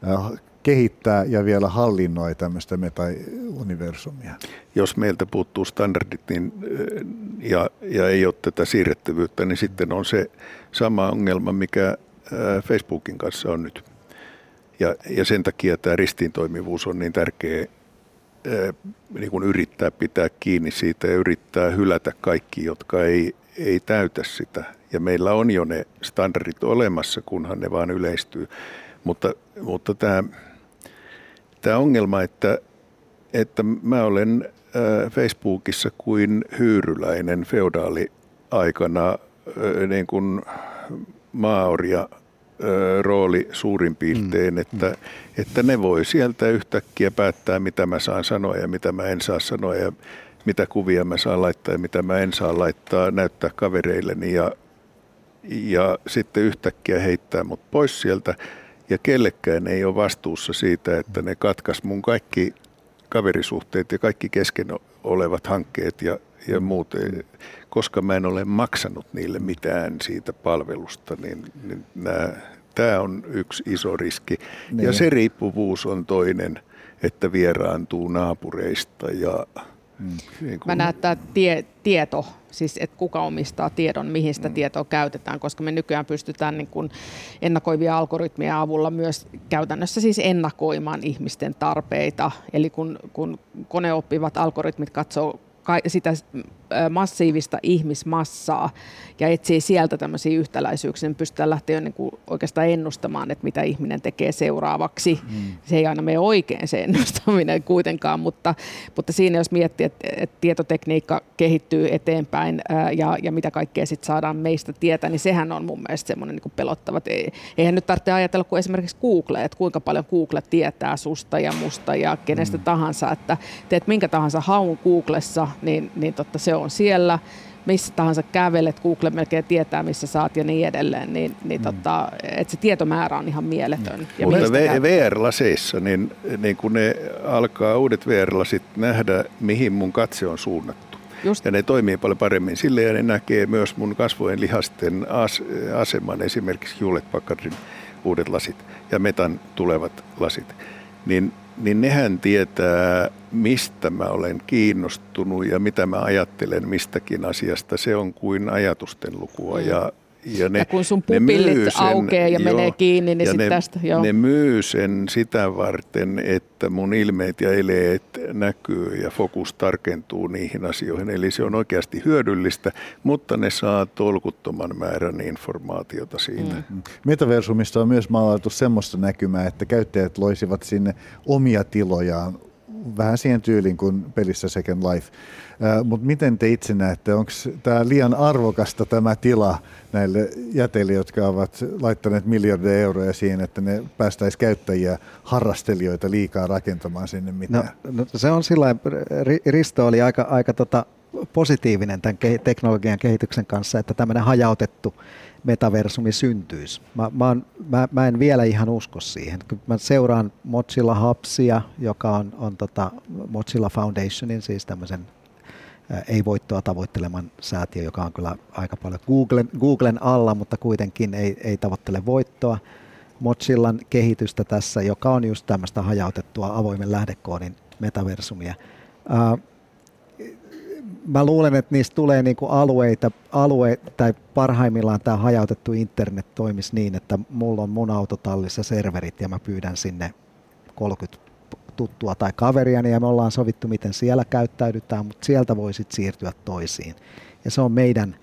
äh, kehittää ja vielä hallinnoi tämmöistä meta-universumia? Jos meiltä puuttuu standardit niin, äh, ja, ja ei ole tätä siirrettävyyttä, niin sitten on se sama ongelma, mikä äh, Facebookin kanssa on nyt. Ja, ja sen takia tämä ristiintoimivuus on niin tärkeä niin kuin yrittää pitää kiinni siitä ja yrittää hylätä kaikki, jotka ei, ei täytä sitä. Ja meillä on jo ne standardit olemassa, kunhan ne vaan yleistyy. Mutta, mutta tämä, tämä ongelma, että, että mä olen Facebookissa kuin hyyryläinen feodaali aikana niin kuin maoria rooli suurin piirtein, mm. että, että ne voi sieltä yhtäkkiä päättää, mitä mä saan sanoa ja mitä mä en saa sanoa ja mitä kuvia mä saan laittaa ja mitä mä en saa laittaa, näyttää kavereilleni ja, ja sitten yhtäkkiä heittää mut pois sieltä. Ja kellekään ei ole vastuussa siitä, että ne katkas mun kaikki kaverisuhteet ja kaikki kesken olevat hankkeet ja, ja muut, koska mä en ole maksanut niille mitään siitä palvelusta, niin, niin tämä on yksi iso riski. Niin. Ja se riippuvuus on toinen, että vieraantuu naapureista ja Mm. Niin Mä näen, että tie, tieto, siis että kuka omistaa tiedon, mihin sitä mm. tietoa käytetään, koska me nykyään pystytään niin kuin ennakoivia algoritmia avulla myös käytännössä siis ennakoimaan ihmisten tarpeita. Eli kun, kun koneoppivat algoritmit katsoo sitä massiivista ihmismassaa ja etsii sieltä tämmöisiä yhtäläisyyksiä, niin pystytään lähteä niin kuin oikeastaan ennustamaan, että mitä ihminen tekee seuraavaksi. Mm. Se ei aina mene oikein se ennustaminen kuitenkaan, mutta, mutta siinä jos miettii, että, että tietotekniikka kehittyy eteenpäin ää, ja, ja mitä kaikkea sitten saadaan meistä tietää, niin sehän on mun mielestä semmoinen niin pelottava. Ei, eihän nyt tarvitse ajatella kuin esimerkiksi Google, että kuinka paljon Google tietää susta ja musta ja kenestä mm. tahansa, että teet minkä tahansa haun Googlessa, niin, niin totta se on siellä, missä tahansa kävelet, Google melkein tietää, missä saat ja niin edelleen, niin, niin mm. tota, että se tietomäärä on ihan mieletön. Mm. Ja Mutta VR-laseissa, niin, niin kun ne alkaa uudet VR-lasit nähdä, mihin mun katse on suunnattu. Just. Ja ne toimii paljon paremmin sille ja ne näkee myös mun kasvojen lihasten as, aseman, esimerkiksi Hewlett Packardin uudet lasit ja Metan tulevat lasit. Niin niin nehän tietää, mistä mä olen kiinnostunut ja mitä mä ajattelen mistäkin asiasta. Se on kuin ajatusten lukua mm. ja ja, ne, ja kun sun pupillit aukeaa ja joo, menee kiinni, niin sitten tästä... Joo. Ne myy sen sitä varten, että mun ilmeet ja eleet näkyy ja fokus tarkentuu niihin asioihin. Eli se on oikeasti hyödyllistä, mutta ne saa tolkuttoman määrän informaatiota siinä. Mm. Metaversumista on myös maalattu semmoista näkymää, että käyttäjät loisivat sinne omia tilojaan vähän siihen tyyliin kuin pelissä Second Life. Mutta miten te itse näette, onko tämä liian arvokasta tämä tila näille jäteille, jotka ovat laittaneet miljardeja euroja siihen, että ne päästäisiin käyttäjiä, harrastelijoita liikaa rakentamaan sinne mitään? No, no se on sillä Risto oli aika, aika tota positiivinen tämän teknologian kehityksen kanssa, että tämmöinen hajautettu metaversumi syntyisi. Mä, mä, on, mä, mä en vielä ihan usko siihen. Mä seuraan Mozilla Hubsia, joka on, on tota Mozilla Foundationin, siis tämmöisen ei-voittoa tavoitteleman säätiö, joka on kyllä aika paljon Googlen, Googlen alla, mutta kuitenkin ei, ei tavoittele voittoa. Mozillan kehitystä tässä, joka on just tämmöistä hajautettua avoimen lähdekoodin metaversumia mä luulen, että niistä tulee niinku alueita, alue, tai parhaimmillaan tämä hajautettu internet toimisi niin, että mulla on mun autotallissa serverit ja mä pyydän sinne 30 tuttua tai kaveriani ja me ollaan sovittu, miten siellä käyttäydytään, mutta sieltä voi sitten siirtyä toisiin. Ja se on meidän,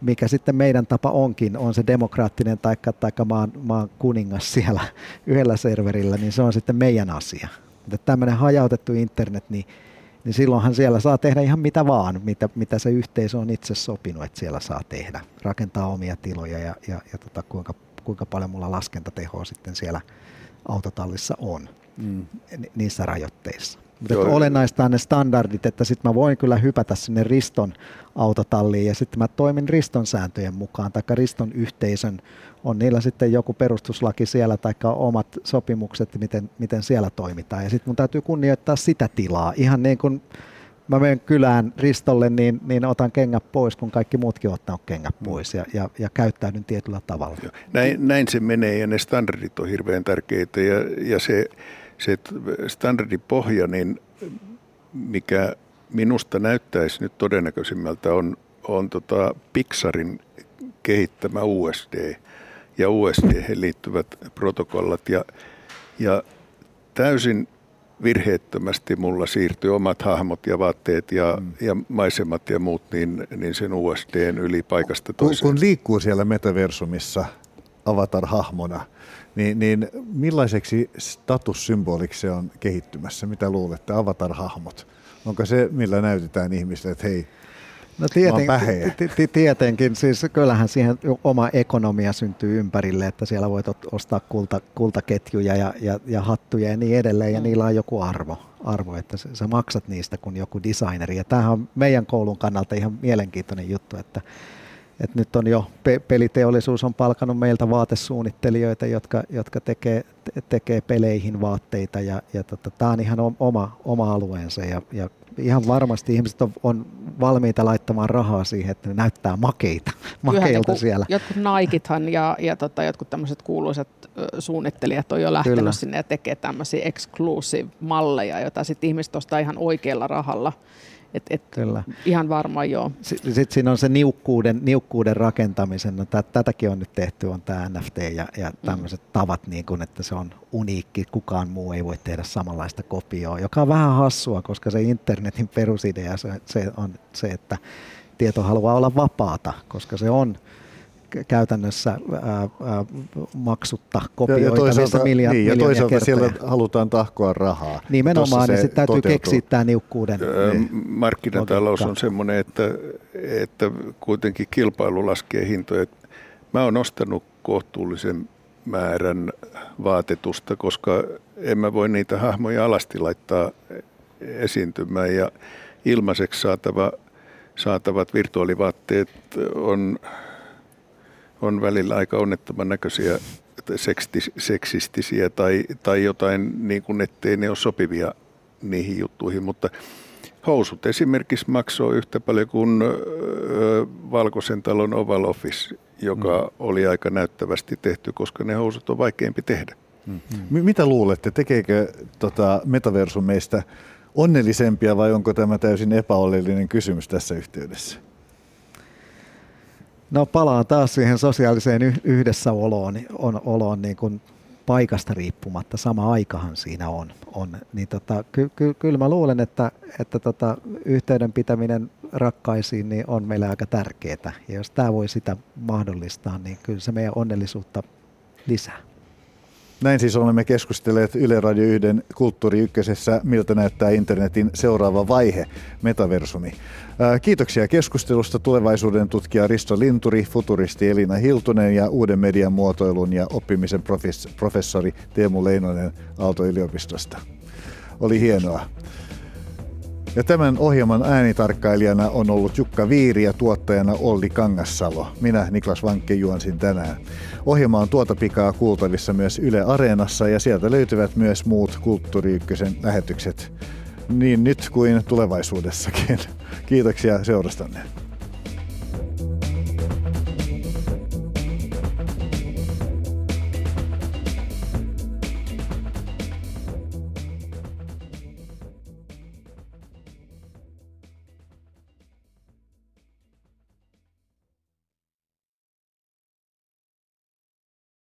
mikä sitten meidän tapa onkin, on se demokraattinen taikka, taikka maan, maan kuningas siellä yhdellä serverillä, niin se on sitten meidän asia. Mutta tämmöinen hajautettu internet, niin niin silloinhan siellä saa tehdä ihan mitä vaan, mitä, mitä se yhteisö on itse sopinut, että siellä saa tehdä. Rakentaa omia tiloja ja, ja, ja tota, kuinka, kuinka paljon mulla laskentatehoa sitten siellä autotallissa on mm. niissä rajoitteissa. Mutta olennaista on ne standardit, että sitten mä voin kyllä hypätä sinne Riston autotalliin ja sitten mä toimin Riston sääntöjen mukaan, tai Riston yhteisön, on niillä sitten joku perustuslaki siellä tai omat sopimukset, miten, miten siellä toimitaan. Ja sitten mun täytyy kunnioittaa sitä tilaa, ihan niin kuin mä menen kylään Ristolle, niin, niin otan kengät pois, kun kaikki muutkin ottaa kengät pois ja, ja, ja käyttäydyn tietyllä tavalla. Näin, näin se menee ja ne standardit on hirveän tärkeitä ja, ja se se standardipohja, niin mikä minusta näyttäisi nyt todennäköisimmältä on, on tota Pixarin kehittämä USD ja USD liittyvät protokollat ja, ja täysin virheettömästi mulla siirtyy omat hahmot ja vaatteet ja, mm. ja maisemat ja muut niin, niin sen USDn yli paikasta toiseen. Kun, kun liikkuu siellä metaversumissa, avatar-hahmona, niin, niin millaiseksi statussymboliksi se on kehittymässä? Mitä luulette, avatar-hahmot? Onko se, millä näytetään ihmisille, että hei, No tieten, t- tietenkin, siis kyllähän siihen oma ekonomia syntyy ympärille, että siellä voit ostaa kulta, kultaketjuja ja, ja, ja hattuja ja niin edelleen, ja mm. niillä on joku arvo, arvo että sä maksat niistä kuin joku designeri. Ja tämähän on meidän koulun kannalta ihan mielenkiintoinen juttu, että, että nyt on jo pe- peliteollisuus on palkanut meiltä vaatesuunnittelijoita, jotka, jotka tekee, tekee peleihin vaatteita, ja, ja tota, tämä on ihan oma, oma alueensa, ja, ja ihan varmasti ihmiset on, on valmiita laittamaan rahaa siihen, että ne näyttää makeita, makeilta siellä. Jotkut Naikithan ja, ja tota, jotkut tämmöiset kuuluisat suunnittelijat on jo lähtenyt Kyllä. sinne ja tekee tämmöisiä exclusive-malleja, joita sitten ihmiset ostaa ihan oikealla rahalla. Et, et Kyllä. Ihan varmaan joo. Sitten sit siinä on se niukkuuden, niukkuuden rakentamisen, no, tät, tätäkin on nyt tehty, on tämä NFT ja, ja tämmöiset mm. tavat, niin kun, että se on uniikki, kukaan muu ei voi tehdä samanlaista kopioa, joka on vähän hassua, koska se internetin perusidea se, se on se, että tieto haluaa olla vapaata, koska se on käytännössä ää, ää, maksutta kopioitavissa ja, milja- niin, ja toisaalta kertoja. siellä halutaan tahkoa rahaa. Nimenomaan, niin sitten täytyy toteutuu. keksiä tämä niukkuuden niin. Markkinatalous on semmoinen, että, että kuitenkin kilpailu laskee hintoja. Mä oon ostanut kohtuullisen määrän vaatetusta, koska en mä voi niitä hahmoja alasti laittaa esiintymään ja ilmaiseksi saatava, saatavat virtuaalivaatteet on on välillä aika onnettoman näköisiä seksistisiä tai, tai jotain niin kuin ettei ne ole sopivia niihin juttuihin, mutta housut esimerkiksi maksoi yhtä paljon kuin Valkoisen talon Oval Office, joka mm. oli aika näyttävästi tehty, koska ne housut on vaikeampi tehdä. Mm. Mitä luulette, tekeekö tota metaversum meistä onnellisempia vai onko tämä täysin epäolellinen kysymys tässä yhteydessä? No palaan taas siihen sosiaaliseen yhdessäoloon on, oloon niin kuin paikasta riippumatta. Sama aikahan siinä on. on. Niin tota, ky, ky, kyllä mä luulen, että, että tota, yhteyden pitäminen rakkaisiin niin on meille aika tärkeää. Ja jos tämä voi sitä mahdollistaa, niin kyllä se meidän onnellisuutta lisää. Näin siis olemme keskustelleet Yle Radio 1 Kulttuuri Ykkösessä, miltä näyttää internetin seuraava vaihe, metaversumi. Kiitoksia keskustelusta tulevaisuuden tutkija Risto Linturi, futuristi Elina Hiltunen ja uuden median muotoilun ja oppimisen professori Teemu Leinonen Aalto-yliopistosta. Oli hienoa. Ja tämän ohjelman äänitarkkailijana on ollut Jukka Viiri ja tuottajana Olli Kangassalo. Minä Niklas Vankke juonsin tänään. Ohjelma on tuota pikaa kuultavissa myös Yle Areenassa ja sieltä löytyvät myös muut Kulttuuri Ykkösen lähetykset niin nyt kuin tulevaisuudessakin. Kiitoksia seurastanne.